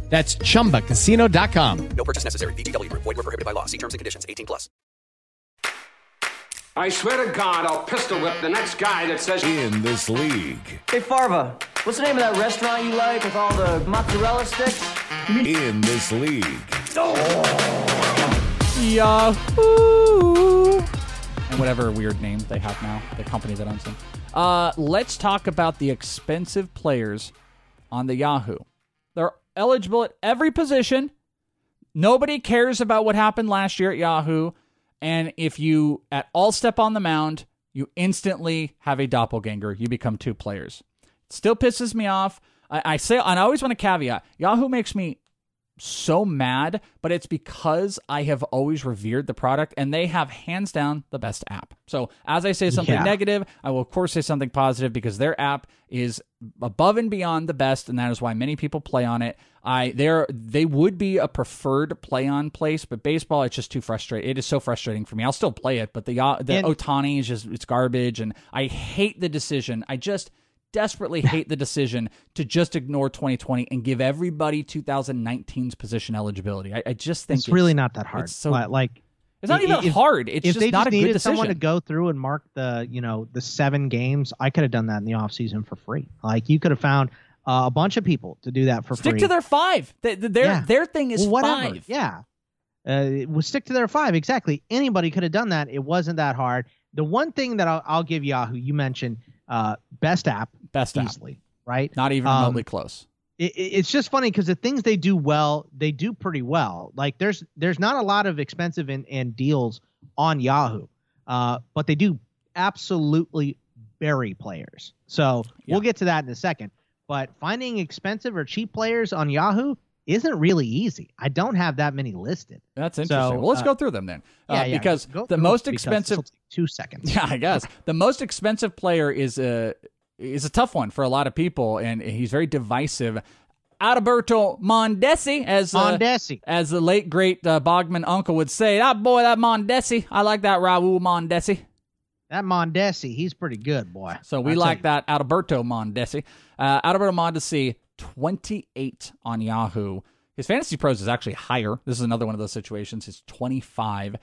That's chumbacasino.com. No purchase necessary. VGW Group. Void were prohibited by law. See terms and conditions. 18 plus. I swear to God, I'll pistol whip the next guy that says In This League. Hey Farva, what's the name of that restaurant you like with all the mozzarella sticks? In This League. Yahoo! And whatever weird name they have now, the company that owns them. Uh, let's talk about the expensive players on the Yahoo. They're eligible at every position. Nobody cares about what happened last year at Yahoo. And if you at all step on the mound, you instantly have a doppelganger. You become two players. It still pisses me off. I, I say, and I always want to caveat Yahoo makes me so mad, but it's because I have always revered the product and they have hands down the best app. So, as I say something Yeah. negative, I will of course say something positive because their app is above and beyond the best and that is why many people play on it. I they're they would be a preferred play on place, but baseball it's just too frustrating. It is so frustrating for me. I'll still play it, but the uh, the And- Ohtani is just it's garbage and I hate the decision. I just desperately hate the decision to just ignore 2020 and give everybody 2019's position eligibility. I, I just think It's, really not that hard. It's so Li- like it's not even if- hard. It's if just they not just a good needed decision. someone to go through and mark the you know the seven games, I could have done that in the off season for free. Like you could have found uh, a bunch of people to do that for Stick free. Stick to their five. Th- th- Their Yeah. their thing is Well, whatever. five. Yeah. Uh, we'll stick to their five exactly. Anybody could have done that. It wasn't that hard. The one thing that I'll, I'll give Yahoo, you mentioned uh, best app, Best app. easily, right? Not even Um, remotely close. it, it- it's just funny because the things they do well, they do pretty well. Like there's there's not a lot of expensive and, and deals on Yahoo, uh, but they do absolutely bury players. So we'll get to that in a second. But finding expensive or cheap players on Yahoo isn't really easy. I don't have that many listed. That's interesting. So, well, let's uh, go through them then. yeah, uh, yeah, because go the most expensive two seconds. [LAUGHS] Yeah, I guess the most expensive player is a is a tough one for a lot of people, and he's very divisive. Adalberto Mondesi, as uh, Mondesi. as the late great uh, Bogman uncle would say. That boy, that Mondesi. I like that Raul Mondesi. That Mondesi, he's pretty good, boy. So we I like that Adalberto Mondesi. Uh, Adalberto Mondesi, 28 on Yahoo. His fantasy pros is actually higher. This is another one of those situations. He's 25,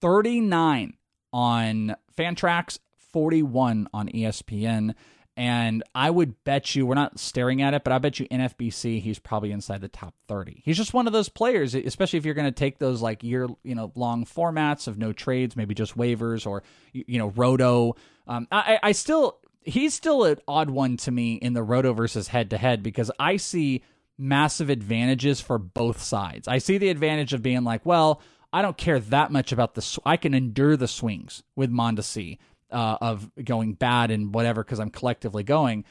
39 on Fantrax, 41 on ESPN. And I would bet you, we're not staring at it, but I bet you NFBC, he's probably inside the top 30. He's just one of those players, especially if you're going to take those like year, you know, long formats of no trades, maybe just waivers or, you know, roto. Um, I, I still, he's still an odd one to me in the roto versus head to head because I see massive advantages for both sides. I see the advantage of being like, well, I don't care that much about the. Sw- I can endure the swings with Mondesi uh, of going bad and whatever because I'm collectively going.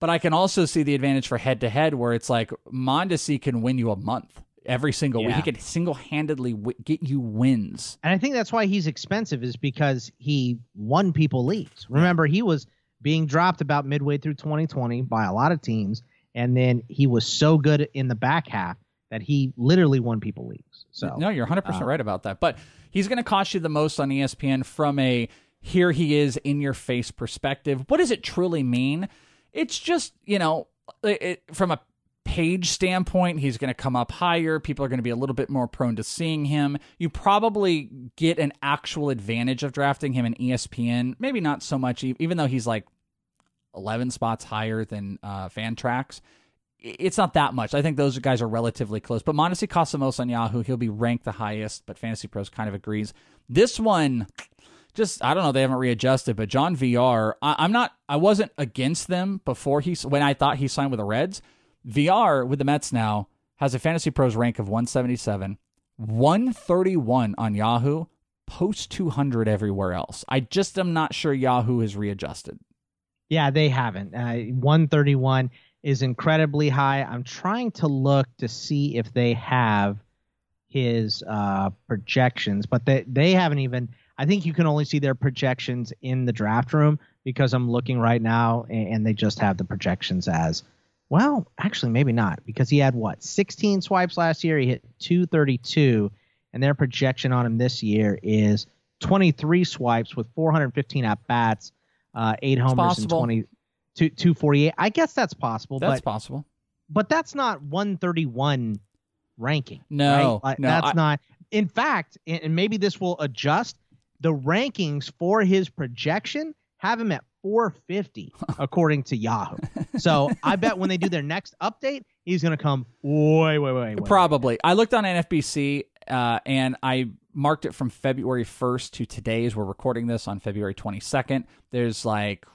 But I can also see the advantage for head to head where it's like Mondesi can win you a month every single week. He can single handedly w- get you wins. And I think that's why he's expensive is because he won people leagues. Remember, he was being dropped about midway through 2020 by a lot of teams, and then he was so good in the back half that he literally won people leagues. So No, you're 100% uh, right about that. But he's going to cost you the most on ESPN from a here he is in your face perspective. What does it truly mean? It's just, you know, it, from a page standpoint, he's going to come up higher. People are going to be a little bit more prone to seeing him. You probably get an actual advantage of drafting him in ESPN. Maybe not so much, even though he's like 11 spots higher than uh, Fantrax it's not that much. I think those guys are relatively close. But Mondesi costs most on Yahoo. He'll be ranked the highest, but Fantasy Pros kind of agrees. This one, just I don't know. They haven't readjusted, but John Villar, I, I'm not. I wasn't against them before he when I thought he signed with the Reds. Villar with the Mets now has a Fantasy Pros rank of 177, 131 on Yahoo, post 200 everywhere else. I just am not sure Yahoo has readjusted. Yeah, they haven't. Uh, 131 is incredibly high. I'm trying to look to see if they have his uh, projections, but they they haven't even. I think you can only see their projections in the draft room because I'm looking right now, and, they just have the projections as. Well, actually, maybe not because he had what 16 swipes last year. He hit 232, and their projection on him this year is 23 swipes with 415 at bats, uh, eight homers and possible. 20 two, 248. I guess that's possible. That's but, possible. But that's not 131 ranking. No, right? Like, no, that's I- not. In fact, and maybe this will adjust. The rankings for his projection have him at 450 [LAUGHS] according to Yahoo. So I bet when they do their next update, he's going to come way, way, way, way. Probably. I looked on NFBC uh, and I marked it from February 1st to today as we're recording this on February 22nd. There's like,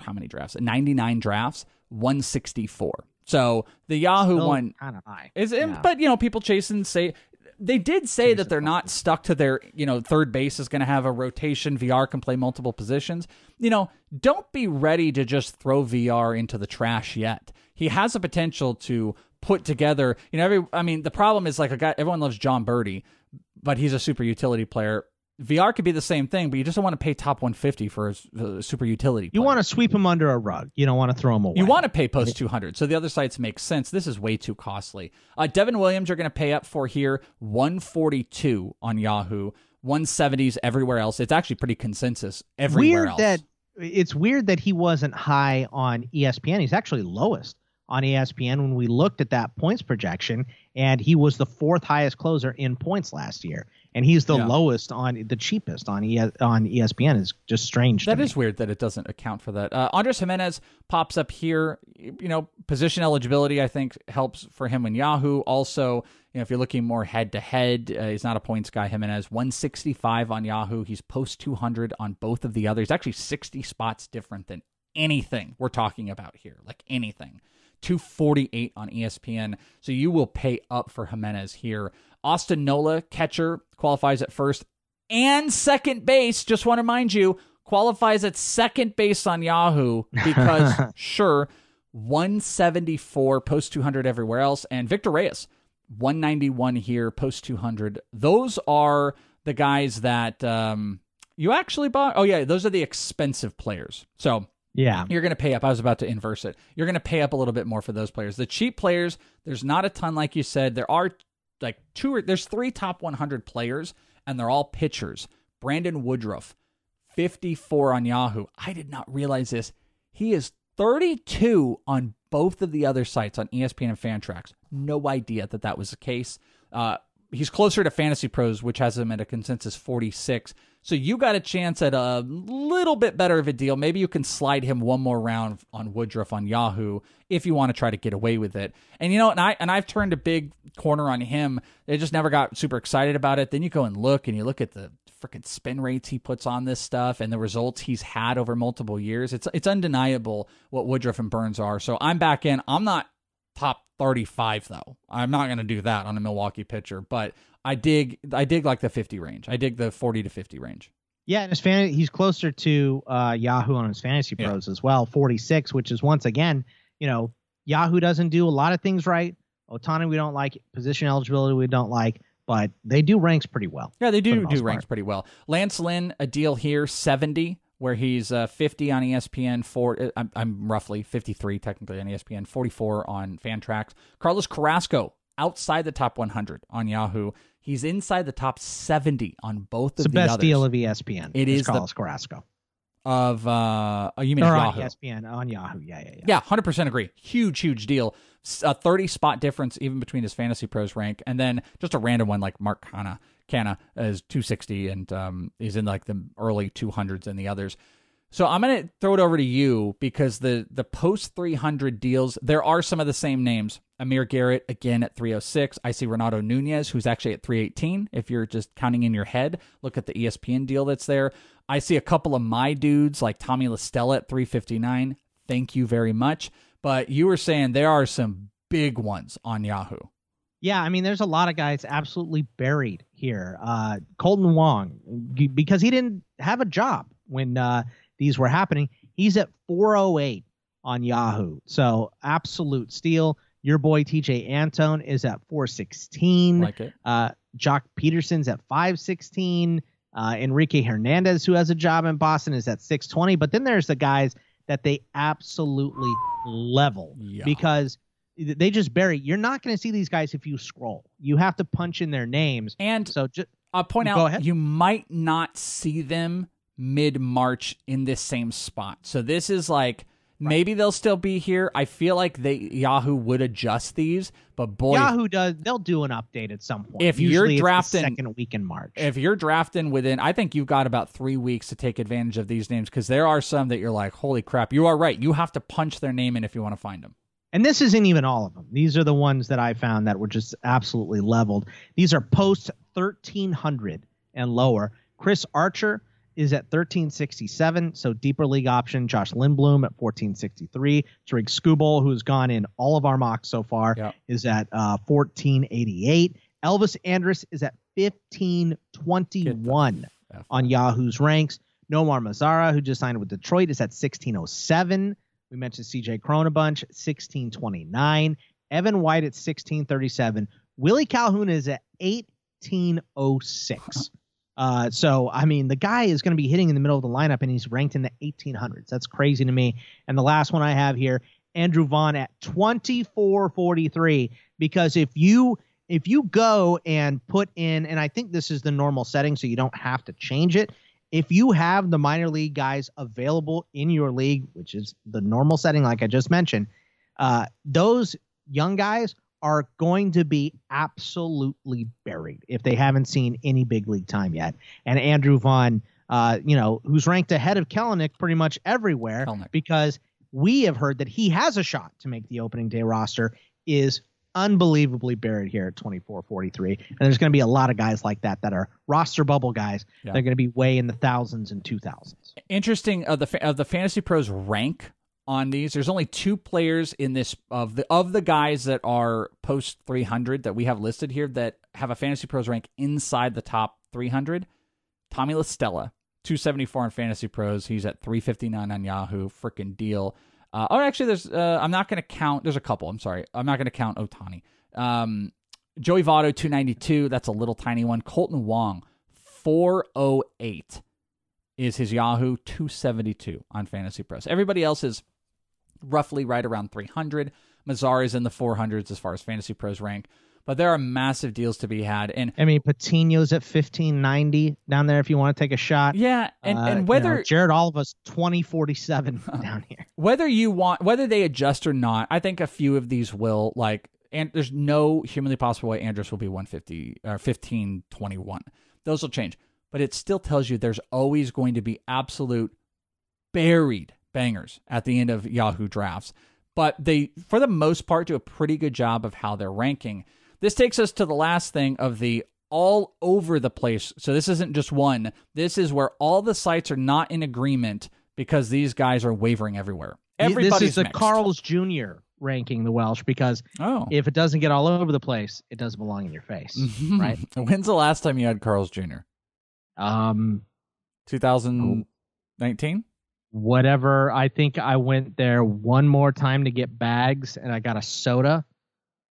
how many drafts? 99 drafts, 164. So the Yahoo Still one kinda high. is, Yeah. but you know, people chasing say they did say that they're not stuck to their, you know, third base is going to have a rotation. Villar can play multiple positions. You know, don't be ready to just throw Villar into the trash yet. He has a potential to put together, you know, every, I mean, the problem is like a guy, everyone loves Jon Berti, but he's a super utility player. Villar could be the same thing, but you just don't want to pay top 150 for a, a super utility. You want to sweep them under a rug. You don't want to throw them away. You want to pay post 200. So the other sites make sense. This is way too costly. Uh, Devin Williams, you're going to pay up for here 142 on Yahoo, 170s everywhere else. It's actually pretty consensus everywhere weird else. that it's weird that he wasn't high on ESPN. He's actually lowest on ESPN when we looked at that points projection, and he was the fourth highest closer in points last year, and he's the Yeah. lowest on the cheapest on E on ESPN. Is just strange. That is weird that it doesn't account for that. Uh, Andres Gimenez pops up here. You know, position eligibility I think helps for him in Yahoo. Also, you know, if you're looking more head to head, he's not a points guy. Gimenez 165 on Yahoo. He's post 200 on both of the others. Actually, 60 spots different than anything we're talking about here. Like anything. 248 on ESPN. So you will pay up for Gimenez here. Austin Nola, catcher, qualifies at first and second base. Just want to remind you, qualifies at second base on Yahoo because, [LAUGHS] sure, 174 post 200 everywhere else. And Victor Reyes, 191 here, post 200. Those are the guys that um, you actually bought. Oh, yeah, those are the expensive players. So Yeah. You're going to pay up. I was about to inverse it. You're going to pay up a little bit more for those players. The cheap players, there's not a ton, like you said. There are like two or there's three top 100 players, and they're all pitchers. Brandon Woodruff, 54 on Yahoo. I did not realize this. He is 32 on both of the other sites on ESPN and Fantrax. No idea that that was the case. Uh, he's closer to Fantasy Pros, which has him at a consensus 46. So you got a chance at a little bit better of a deal. Maybe you can slide him one more round on Woodruff on Yahoo if you want to try to get away with it. And you know, and I and I've turned a big corner on him. They just never got super excited about it. Then you go and look and you look at the freaking spin rates he puts on this stuff and the results he's had over multiple years. It's it's undeniable what Woodruff and Burnes are. So I'm back in. I'm not top 35 though. I'm not going to do that on a Milwaukee pitcher, but I dig I dig like the 50 range. I dig the 40 to 50 range. Yeah, and his fan he's closer to uh, Yahoo on his fantasy pros as well, 46, which is once again, you know, Yahoo doesn't do a lot of things right. Ohtani we don't like, position eligibility we don't like, but they do ranks pretty well. Yeah, they for the do do part. ranks pretty well. Lance Lynn, a deal here, 70, where he's uh, 50 on ESPN, four, uh, I'm, I'm roughly 53 technically on ESPN, 44 on Fantrax. Carlos Carrasco, outside the top 100 on Yahoo. He's inside the top 70 on both It's of the the best others. deal of ESPN. It is is the- Carlos Carrasco. Of uh oh, you mean Yahoo. ESPN on Yahoo. Yeah, yeah, yeah. Yeah, hundred percent agree. Huge, huge deal. S- A thirty spot difference even between his fantasy pros rank, and then just a random one like Mark Canha. Canna is two sixty, and um, he's in like the early two hundreds, and the others. So I'm gonna throw it over to you because the the post three hundred deals there are some of the same names. Amir Garrett again at 306. I see Renato Nunez who's actually at 318. If you're just counting in your head, look at the ESPN deal that's there. I see a couple of my dudes like Tommy La Stella at 359. Thank you very much. But you were saying there are some big ones on Yahoo. Yeah, I mean, there's a lot of guys absolutely buried here. Uh, Kolten Wong, because he didn't have a job when uh, these were happening, he's at 408 on Yahoo. So absolute steal. Your boy Tejay Antone is at 416. Like it. Uh, Joc Pederson's at 516. Uh, Enrique Hernandez, who has a job in Boston, is at 620. But then there's the guys that they absolutely level Yeah. because they just bury. You're not going to see these guys if you scroll. You have to punch in their names. And so just I'll point out ahead. you might not see them mid March in this same spot. So this is like maybe they'll still be here. I feel like they Yahoo would adjust these, but boy, Yahoo does. They'll do an update at some point. If you're Usually the drafting- second week in March. if you're drafting within, I think you've got about three weeks to take advantage of these names because there are some that you're like, holy crap, you are right. You have to punch their name in if you want to find them. And this isn't even all of them. These are the ones that I found that were just absolutely leveled. These are post 1300 and lower. Chris Archer is at 1367, so deeper league option. Josh Lindblom at 1463. Tarik Skubal, who's gone in all of our mocks so far, is at uh, 1488. Elvis Andrus is at 1521 on Yahoo's ranks. Nomar Mazara, who just signed with Detroit, is at 1607. We mentioned CJ Cronenbunch, 1629. Evan White at 1637. Willie Calhoun is at 1806. [LAUGHS] Uh, so, I mean, the guy is going to be hitting in the middle of the lineup, and he's ranked in the 1800s. That's crazy to me. And the last one I have here, Andrew Vaughn at 2443. Because if you if you go and put in, and I think this is the normal setting, so you don't have to change it. If you have the minor league guys available in your league, which is the normal setting, like I just mentioned, uh, those young guys are going to be absolutely buried if they haven't seen any big league time yet. And Andrew Vaughn, uh, you know, who's ranked ahead of Kelenic pretty much everywhere because we have heard that he has a shot to make the opening day roster, is unbelievably buried here at 24-43. And there's going to be a lot of guys like that that are roster bubble guys. Yeah. They're going to be way in the thousands and two thousands. Interesting of the of the fantasy pros rank on these. There's only two players in this of the of the guys that are post 300 that we have listed here that have a fantasy pros rank inside the top 300. Tommy La Stella, 274 in fantasy pros. He's at 359 on Yahoo. Freaking deal. Uh, oh, actually, there's. Uh, I'm not going to count. There's a couple. I'm sorry. I'm not going to count Ohtani. Um, Joey Votto, 292. That's a little tiny one. Kolten Wong, 408 is his Yahoo 272 on Fantasy Pros. Everybody else is roughly right around 300. Mazar is in the 400s as far as Fantasy Pros rank, but there are massive deals to be had. And I mean, Patino's at 1590 down there if you want to take a shot. Yeah, and, Uh, and you whether know, Jared Oliva's 2047 [LAUGHS] [LAUGHS] down here. whether you want whether they adjust or not, I think a few of these will like and there's no humanly possible way Andrus will be 150 or 1521. Those will change. But it still tells you there's always going to be absolute buried bangers at the end of Yahoo drafts. But they for the most part do a pretty good job of how they're ranking. This takes us to the last thing of the all over the place. So this isn't just one. This is where all the sites are not in agreement because these guys are wavering everywhere. Everybody's this is the mixed. Carl's Jr. ranking the Welsh because Oh. if it doesn't get all over the place, it doesn't belong in your face, Mhm. [LAUGHS] right? When's the last time you had Carl's Jr.? Um, 2019? Whatever. I think I went there one more time to get bags, and I got a soda,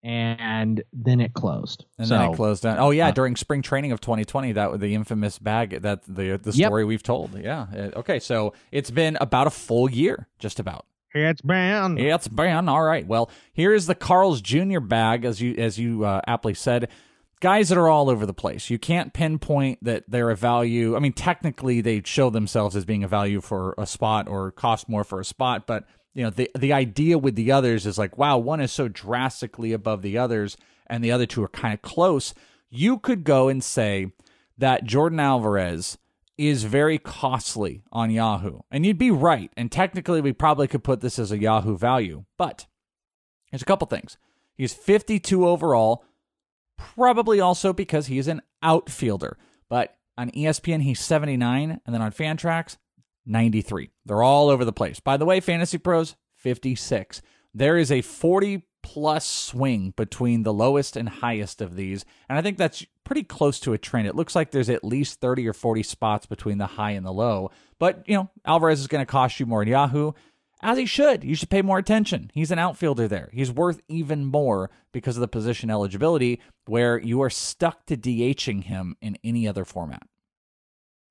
and then it closed. And so, then it closed down. Oh yeah, uh, during spring training of 2020, that was the infamous bag. That the the Yep. story we've told. Yeah. Okay, so it's been about a full year, just about. It's banned. It's banned. All right. Well, here is the Carl's Jr. bag, as you as you uh, aptly said. Guys that are all over the place. You can't pinpoint that they're a value. I mean, technically, they show themselves as being a value for a spot or cost more for a spot, but you know, the the idea with the others is like, wow, one is so drastically above the others, and the other two are kind of close. You could go and say that Yordan Alvarez is very costly on Yahoo. And you'd be right. And technically, we probably could put this as a Yahoo value. But there's a couple things. He's 52 overall, probably also because he's an outfielder. But on ESPN, he's 79. And then on Fantrax, 93. They're all over the place. By the way, Fantasy Pros, 56. There is a 40 plus swing between the lowest and highest of these. And I think that's pretty close to a trend. It looks like there's at least 30 or 40 spots between the high and the low. But, you know, Alvarez is going to cost you more in Yahoo, as he should. You should pay more attention. He's an outfielder there. He's worth even more because of the position eligibility, where you are stuck to DHing him in any other format.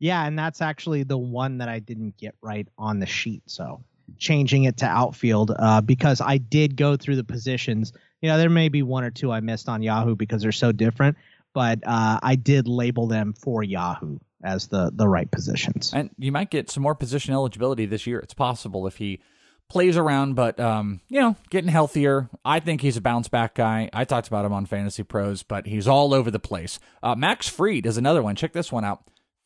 Yeah, and that's actually the one that I didn't get right on the sheet. So changing it to outfield uh, because I did go through the positions. You know, there may be one or two I missed on Yahoo because they're so different, but uh, I did label them for Yahoo as the the right positions. And you might get some more position eligibility this year. It's possible if he plays around, but um, you know, getting healthier. I think he's a bounce back guy. I talked about him on Fantasy Pros, but he's all over the place. Uh, Max Fried is another one. Check this one out: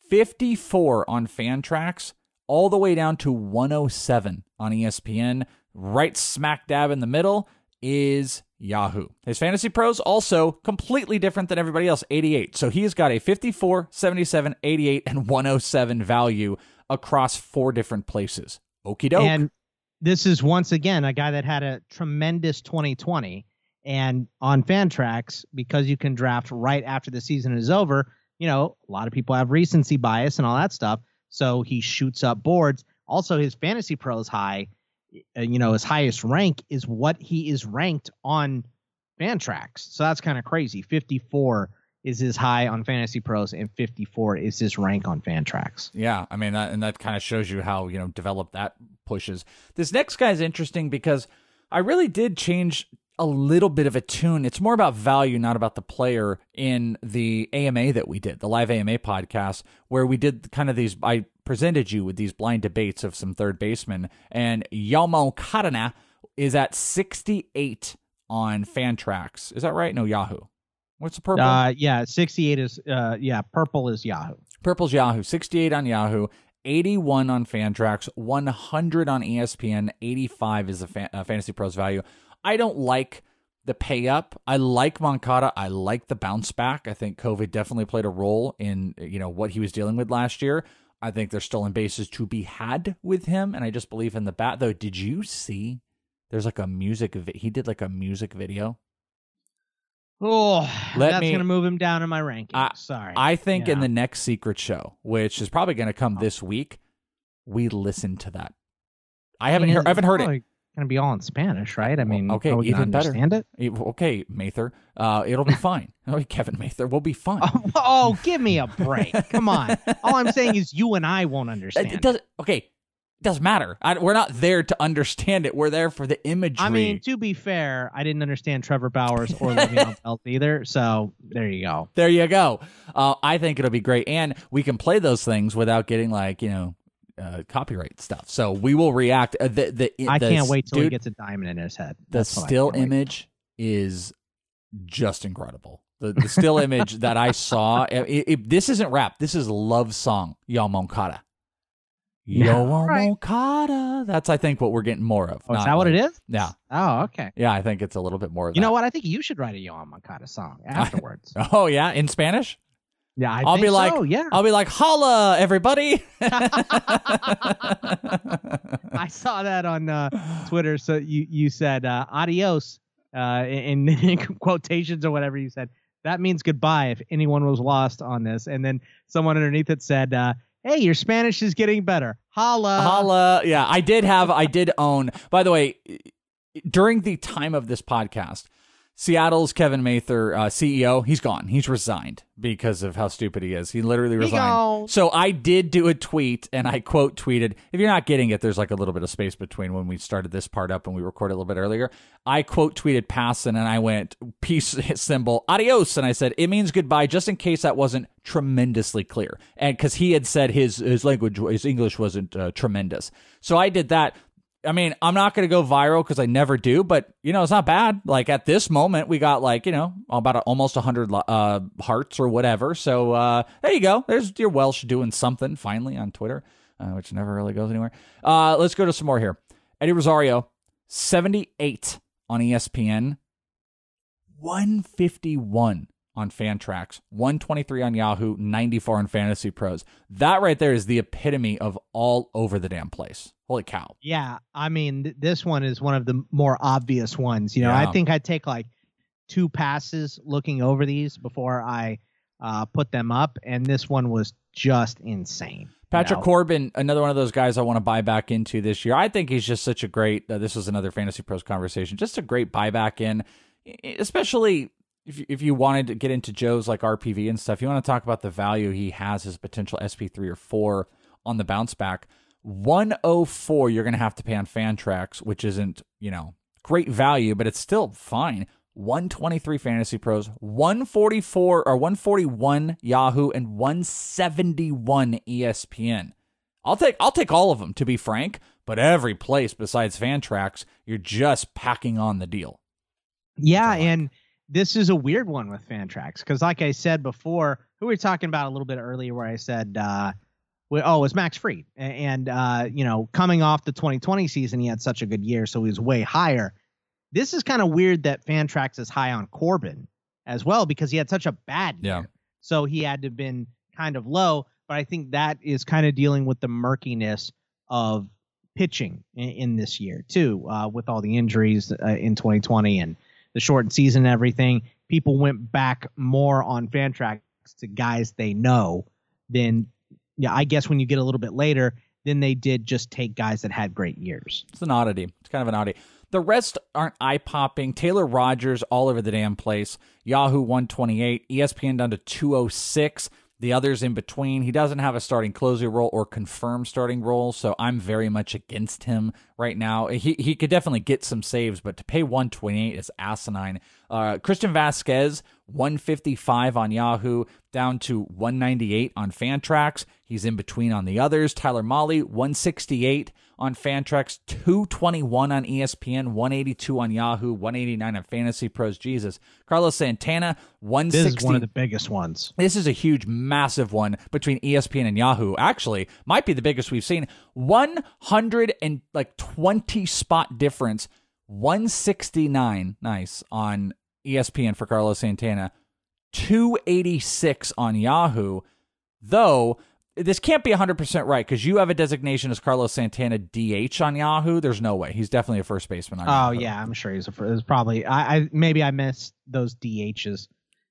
fifty-four on Fantrax, all the way down to one hundred seven on ESPN. Right smack dab in the middle is Yahoo. His Fantasy Pros also completely different than everybody else, 88. So he's got a 54, 77, 88, and 107 value across four different places. Okie doke. And this is once again a guy that had a tremendous 2020. And on Fantrax, because you can draft right after the season is over, you know, a lot of people have recency bias and all that stuff. So he shoots up boards. Also, his Fantasy Pros high, uh, you know, his highest rank is what he is ranked on Fantrax. So that's kind of crazy. 54 is his high on Fantasy Pros, and 54 is his rank on Fantrax. Yeah, I mean, that, and that kind of shows you how you know developed that pushes. This next guy is interesting because I really did change a little bit of a tune. It's more about value, not about the player. In the AMA that we did, the live AMA podcast, where we did kind of these, I presented you with these blind debates of some third basemen, and Yoan Moncada is at 68 on Fantrax. Is that right? No, Yahoo. What's the purple? Uh, yeah, 68 is, uh, yeah, purple is Yahoo. Purple's Yahoo, 68 on Yahoo, 81 on Fantrax, 100 on ESPN, 85 is the fan, uh, Fantasy Pros value. I don't like the pay up. I like Moncada. I like the bounce back. I think COVID definitely played a role in you know what he was dealing with last year. I think there's stolen bases to be had with him, and I just believe in the bat. Though, did you see? There's like a music. Vi- he did like a music video. Oh, Let that's me- going to move him down in my ranking. I- Sorry. I think in the next secret show, which is probably going to come this week, we listen to that. I haven't Man, heard. I haven't heard it's it. going to be all in Spanish, right? I mean, okay, are we gonna even better. understand it? E- Okay, Mather, uh, it'll be [LAUGHS] fine. Oh, Kevin Mather will be fine. Oh, give me a break! Come on. All I'm saying is you and I won't [LAUGHS] understand. It, it doesn't. Okay, it doesn't matter. I, we're not there to understand it. We're there for the imagery. I mean, to be fair, I didn't understand Trevor Bauer's or [LAUGHS] Le'Veon Bell either. So there you go. There you go. Uh, I think it'll be great, and we can play those things without getting like you know uh, copyright stuff. So we will react. Uh, the, the, I the can't wait till he gets a diamond in his head. The That's I still image is just incredible. The, the still image that I saw. [LAUGHS] It, it- this isn't rap. This is love song. Yoan Moncada. Yo Yeah, all right. That's I think what we're getting more of. Oh, is not that what it is? Yeah. Oh, okay. Yeah, I think it's a little bit more of You that. know what? I think you should write a Yoan Moncada song [LAUGHS] afterwards. [LAUGHS] Oh yeah, in Spanish. yeah, I will think be like, so, yeah. I'll be like, holla, everybody. [LAUGHS] I saw that on uh, Twitter. So you you said uh, adios uh, in, in quotations or whatever you said. That means goodbye if anyone was lost on this. And then someone underneath it said, uh, "Hey, your Spanish is getting better. Holla, Holla. Yeah, I did have, I did own. By the way, during the time of this podcast, Seattle's Kevin Mather, uh, CEO, he's gone. He's resigned because of how stupid he is. He literally resigned. So I did do a tweet and I quote tweeted. If you're not getting it, there's like a little bit of space between when we started this part up and we recorded a little bit earlier. I quote tweeted Passan and I went peace [LAUGHS] symbol adios and I said it means goodbye just in case that wasn't tremendously clear and because he had said his his language his English wasn't uh, tremendous. So I did that. I mean, I'm not going to go viral because I never do, but you know, it's not bad. Like at this moment, we got like you know about a, almost 100 uh, hearts or whatever. So uh, there you go. There's your Welsh doing something finally on Twitter, uh, which never really goes anywhere. Uh, let's go to some more here. Eddie Rosario, 78 on ESPN, 151 on Fantrax, 123 on Yahoo, 94 on Fantasy Pros. That right there is the epitome of all over the damn place. Holy cow. Yeah, I mean, th- this one is one of the more obvious ones. You know, Yeah. I think I'd take like two passes looking over these before I uh, put them up, and this one was just insane. you Patrick know? Corbin, another one of those guys I want to buy back into this year. I think he's just such a great. Uh, this was another Fantasy Pros conversation. Just a great buyback in, especially if you, if you wanted to get into Joe's like RPV and stuff. You want to talk about the value he has as potential SP three or four on the bounce back. One oh four, you're going to have to pay on Fantrax, which isn't you know great value, but it's still fine. 123 Fantasy Pros, 144 or 141 Yahoo, and 171 ESPN. I'll take I'll take all of them to be frank, but every place besides Fantrax, you're just packing on the deal. Yeah, and this is a weird one with Fantrax because, like I said before, who we were talking about a little bit earlier, where I said, uh, well, oh, it was Max Fried, A- and uh, you know, coming off the 2020 season, he had such a good year, so he was way higher. This is kind of weird that Fantrax is high on Corbin as well because he had such a bad year. Yeah. So he had to have been kind of low, but I think that is kind of dealing with the murkiness of pitching in, in this year too, uh, with all the injuries uh, in 2020 and the shortened season and everything. People went back more on Fantrax to guys they know than, yeah, I guess when you get a little bit later, then they did just take guys that had great years. It's an oddity. It's kind of an oddity. The rest aren't eye popping. Taylor Rogers all over the damn place. Yahoo 128, ESPN down to 206. The others in between. He doesn't have a starting closer role or confirmed starting role, so I'm very much against him right now. He he could definitely get some saves, but to pay 128 is asinine. Uh, Christian Vazquez 155 on Yahoo, down to 198 on Fantrax. He's in between on the others. Tyler Mahle 168 on Fantrax, 221 on ESPN, 182 on Yahoo, 189 on Fantasy Pros. Jesus. Carlos Santana, 160. This is one of the biggest ones. This is a huge, massive one between ESPN and Yahoo. Actually, might be the biggest we've seen. 100 and like 20 spot difference. 169, nice, on ESPN for Carlos Santana. 286 on Yahoo. Though this can't be 100% right because you have a designation as Carlos Santana DH on Yahoo. There's no way. He's definitely a first baseman on Oh Yahoo. yeah, I'm sure he's a. fir- It was probably I, I maybe I missed those DHs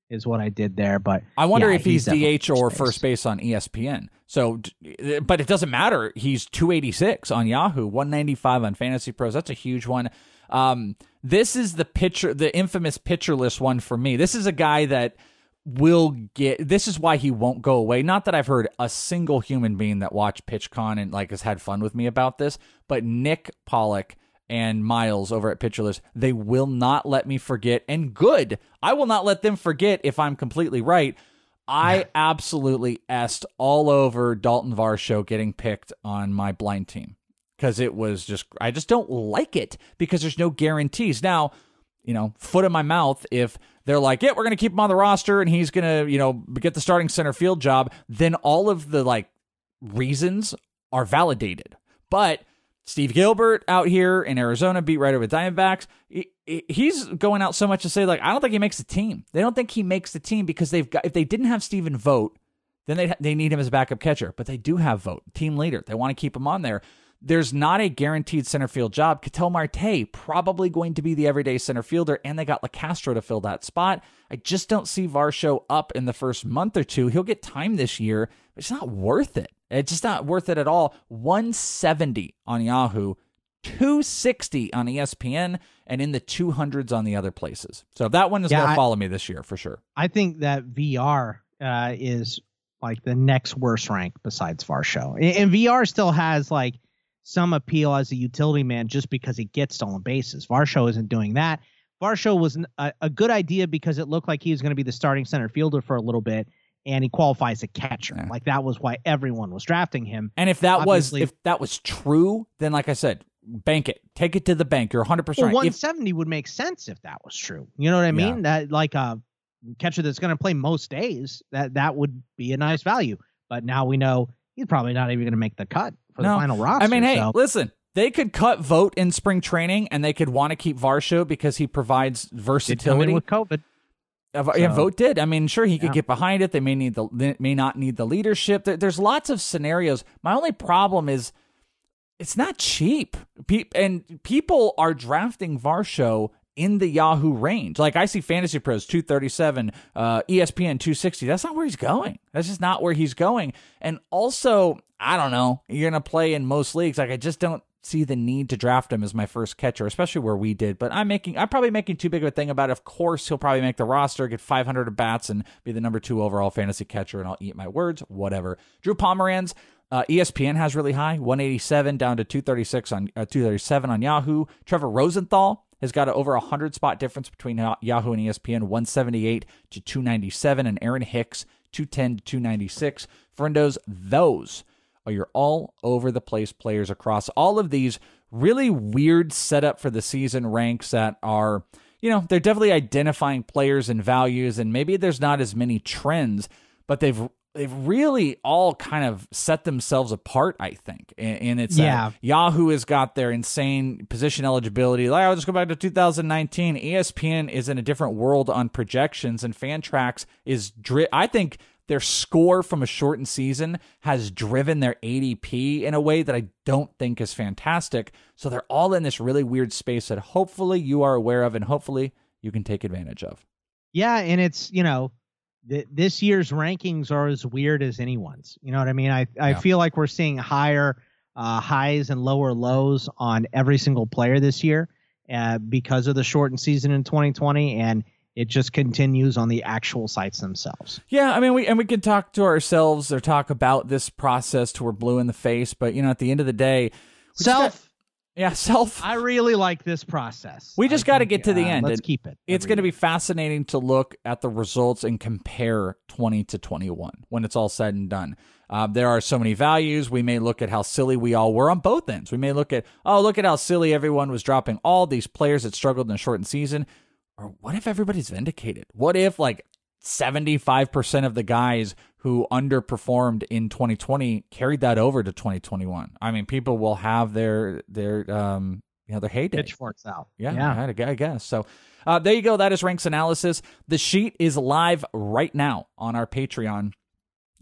is what I did there. But I wonder yeah, if he's, definitely DH or first base on ESPN. So, but it doesn't matter. He's 286 on Yahoo, 195 on Fantasy Pros. That's a huge one. Um, this is the pitcher, the infamous pitcher list one for me. This is a guy that will get. This is why he won't go away. Not that I've heard a single human being that watched PitchCon and like has had fun with me about this, but Nick Pollack and Miles over at Pitcher List, they will not let me forget. And good, I will not let them forget if I'm completely right. I absolutely est all over Dalton Varsho getting picked on my blind team because it was just I just don't like it because there's no guarantees. Now, you know, foot in my mouth if they're like, yeah, we're gonna keep him on the roster and he's gonna, you know, get the starting center field job, then all of the like reasons are validated. But Steve Gilbert out here in Arizona, beat writer with Diamondbacks, he- he- he's going out so much to say like, I don't think he makes the team. They don't think he makes the team because they've got if they didn't have Steven Vogt, then they they need him as a backup catcher. But they do have Vogt, team leader. They want to keep him on there. There's not a guaranteed center field job. Ketel Marte probably going to be the everyday center fielder, and they got Locastro to fill that spot. I just don't see Varsho up in the first month or two. He'll get time this year, but it's not worth it. It's just not worth it at all. 170 on Yahoo, 260 on ESPN, and in the 200s on the other places. So that one is Yeah, going to follow me this year for sure. I think that VR uh, is like the next worst rank besides Varsho. And, and VR still has like some appeal as a utility man just because he gets stolen bases. Varsho isn't doing that. Varsho was a good idea because it looked like he was going to be the starting center fielder for a little bit, and he qualifies a catcher. Like that was why everyone was drafting him. And if that Obviously- was if that was true, then like I said, bank it, take it to the bank. You're 100 percent Well, right. If 170 would make sense if that was true. You know what I mean? That like a catcher that's going to play most days, that that would be a nice value. But now we know he's probably not even going to make the cut for the No. final roster. I mean, hey, so- listen, they could cut Vogt in spring training, and they could want to keep Varsho because he provides did come in versatility. with COVID. Uh, yeah, Vogt did. I mean, sure, he could Yeah. get behind it. They may need the they may not need the leadership. There, there's lots of scenarios. My only problem is it's not cheap. And people are drafting Varsho in the Yahoo range. Like I see Fantasy Pros 237, uh, ESPN 260. That's not where he's going. That's just not where he's going. And also, I don't know. You're gonna play in most leagues. Like I just don't see the need to draft him as my first catcher, especially where we did. But I'm making, I'm probably making too big of a thing about it. Of course, he'll probably make the roster, get 500 at bats, and be the number two overall fantasy catcher. And I'll eat my words, whatever. Drew Pomeranz, uh, ESPN has really high, 187 down to 236 on uh, 237 on Yahoo. Trevor Rosenthal has got over a hundred spot difference between Yahoo and ESPN, 178 to 297, and Aaron Hicks 210 to 296. Friendos, those are your all over the place players across all of these really weird setup for the season ranks that are, you know, they're definitely identifying players and values, and maybe there's not as many trends, but they've they've really all kind of set themselves apart, I think. And, and it's uh, Yeah. Yahoo has got their insane position eligibility. Like, I'll just go back to 2019. ESPN is in a different world on projections, and Fantrax is, dri- I think, their score from a shortened season has driven their ADP in a way that I don't think is fantastic. So they're all in this really weird space that hopefully you are aware of and hopefully you can take advantage of. Yeah, and it's you know, th- this year's rankings are as weird as anyone's. You know what I mean? I I Yeah. feel like we're seeing higher uh, highs and lower lows on every single player this year uh, because of the shortened season in 2020, and it just continues on the actual sites themselves. Yeah, I mean, we and we can talk to ourselves or talk about this process to we're blue in the face, but you know, at the end of the day, we just got- Self. Yeah, self. I really like this process. We just got to get to the uh, end. Let's keep it. It's going to be fascinating to look at the results and compare 20 to 21 when it's all said and done. Uh, there are so many values. We may look at how silly we all were on both ends. We may look at, oh, look at how silly everyone was dropping all these players that struggled in a shortened season. Or what if everybody's vindicated? What if like 75% of the guys who underperformed in 2020 carried that over to 2021? I mean, people will have their their um you know their heyday. pitchforks out. Yeah, yeah. I, I guess. So uh, there you go. That is ranks analysis. The sheet is live right now on our Patreon.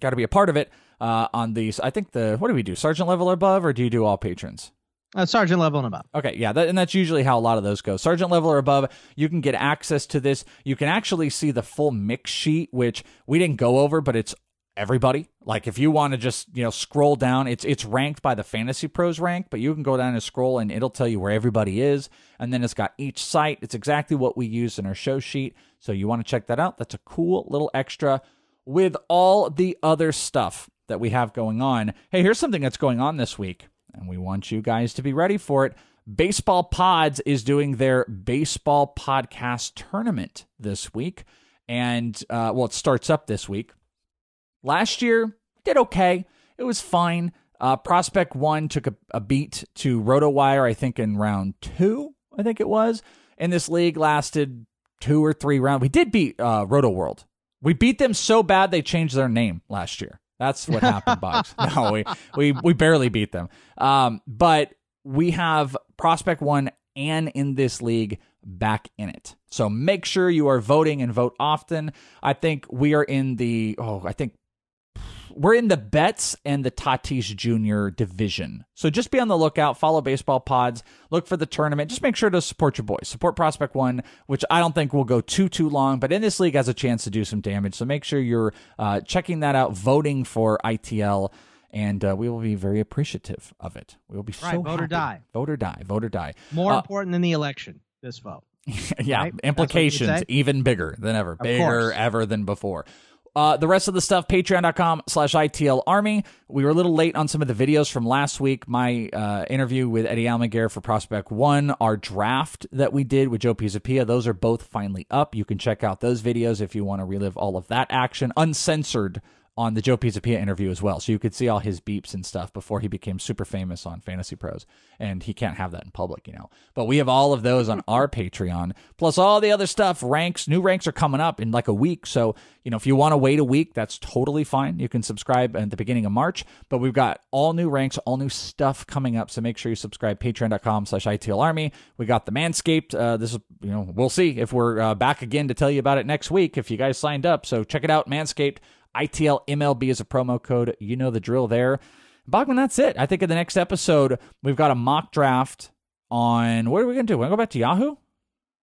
Got to be a part of it uh, on these. I think the what do we do? Sergeant level or above, or do you do all patrons? Uh, sergeant level and above. Okay, yeah, that, and that's usually how a lot of those go. Sergeant level or above, you can get access to this. You can actually see the full mix sheet, which we didn't go over, but it's everybody. Like if you want to just you know scroll down, it's it's ranked by the Fantasy Pros rank, but you can go down and scroll, and it'll tell you where everybody is, and then it's got each site. It's exactly what we use in our show sheet. So you want to check that out. That's a cool little extra with all the other stuff that we have going on. Hey, here's something that's going on this week and we want you guys to be ready for it. Baseball Pods is doing their baseball podcast tournament this week. And, uh, well, it starts up this week. Last year, did okay. It was fine. Uh, Prospect One took a, a beat to RotoWire, I think, in round two, I think it was. And this league lasted two or three rounds. We did beat uh, Roto World. We beat them so bad they changed their name last year. That's what [LAUGHS] happened, Bugs. No, we, we we barely beat them. Um, but we have Prospect One and in this league back in it. So make sure you are voting and vote often. I think we are in the oh, I think we're in the Betts and the Tatis Jr. division. So just be on the lookout. Follow Baseball Pods. Look for the tournament. Just make sure to support your boys. Support Prospect One, which I don't think will go too too long, but in this league has a chance to do some damage. So make sure you're uh, checking that out, voting for ITL. And uh, we will be very appreciative of it. We will be right, so vote or die. Vote or die. Vote or die. More Uh, important than the election. This vote. [LAUGHS] yeah, Right? That's what you implications even bigger than ever, bigger course. ever than before. Uh, the rest of the stuff, patreon.com slash ITL Army. We were a little late on some of the videos from last week. My uh, interview with Eddie Almaguer for Prospect One, our draft that we did with Joe Pisapia, those are both finally up. You can check out those videos if you want to relive all of that action, uncensored on the Joe Pisapia interview as well. So you could see all his beeps and stuff before he became super famous on Fantasy Pros. And he can't have that in public, you know. But we have all of those on our [LAUGHS] Patreon, plus all the other stuff. Ranks, new ranks are coming up in like a week. So, you know, if you want to wait a week, that's totally fine. You can subscribe at the beginning of March. But we've got all new ranks, all new stuff coming up. So make sure you subscribe, patreon.com slash ITL Army. We got the Manscaped. Uh, this is, you know, we'll see if we're uh, back again to tell you about it next week if you guys signed up. So check it out, Manscaped. ITL MLB is a promo code. You know the drill there. Bogman, that's it. I think in the next episode, we've got a mock draft on what are we gonna do? We're gonna go back to Yahoo?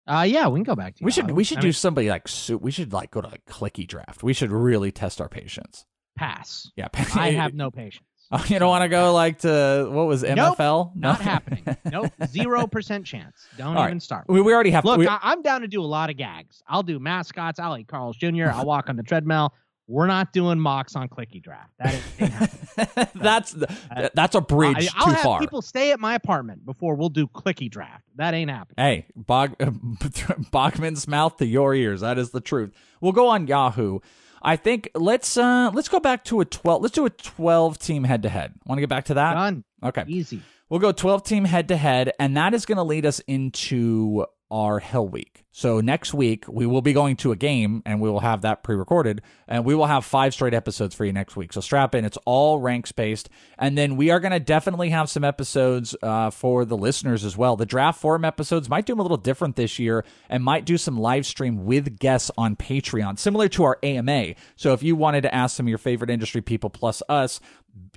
Uh, yeah, we can go back to We should Yahoo. we should I do mean, somebody like we should like go to like clicky draft. We should really test our patience. pass. Yeah, I have [LAUGHS] no patience. Oh, you don't want to go like to what was Nope, MFL? Not happening. [LAUGHS] Nope. Zero percent chance. Don't All even right. start. We, we already have. Look, we- I, I'm down to do a lot of gags. I'll do mascots. I'll eat Carl's Jr. I'll walk on the treadmill. We're not doing mocks on Clicky Draft. That ain't [LAUGHS] [LAUGHS] that's the, that's a bridge I, will too have far. people stay at my apartment before we'll do Clicky Draft. That ain't happening. Hey, Bog, [LAUGHS] Bogman's mouth to your ears. That is the truth. We'll go on Yahoo. I think let's uh let's go back to a twelve. Let's do a twelve team head to head. Want to get back to that? Done. Okay. Easy. We'll go 12 team head to head, and that is going to lead us into our Hell Week. So next week, we will be going to a game, and we will have that pre recorded, and we will have five straight episodes for you next week. So strap in. It's all ranks based. And then we are going to definitely have some episodes uh, for the listeners as well. The draft forum episodes might do them a little different this year and might do some live stream with guests on Patreon, similar to our AMA. So if you wanted to ask some of your favorite industry people plus us,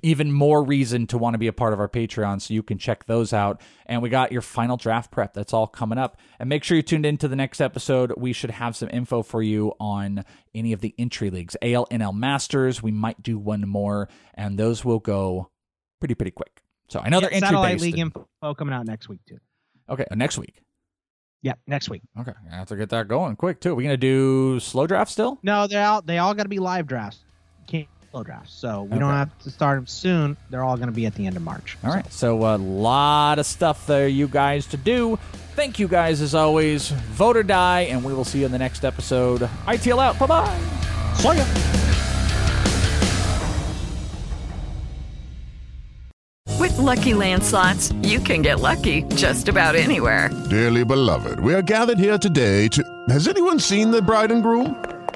even more reason to want to be a part of our Patreon so you can check those out. And we got your final draft prep. That's all coming up. And make sure you tuned into the next episode. We should have some info for you on any of the entry leagues. AL, NL Masters. We might do one more, and those will go pretty, pretty quick. So I know Yeah, they're entry Satellite based. League info coming out next week too. okay, uh, next week. Yep, next week. Okay, I have to get that going quick too. Are we gonna do slow draft still? No, they're all they all got to be live drafts. Can't slow drafts. So we don't have to start them soon. They're all going to be at the end of March. All right. So a uh, lot of stuff there, you guys, to do. Thank you guys as always. Vote or die, and we will see you in the next episode. ITL out. Bye bye. See ya. With Lucky Land slots, you can get lucky just about anywhere. Dearly beloved, we are gathered here today to. Has anyone seen the bride and groom?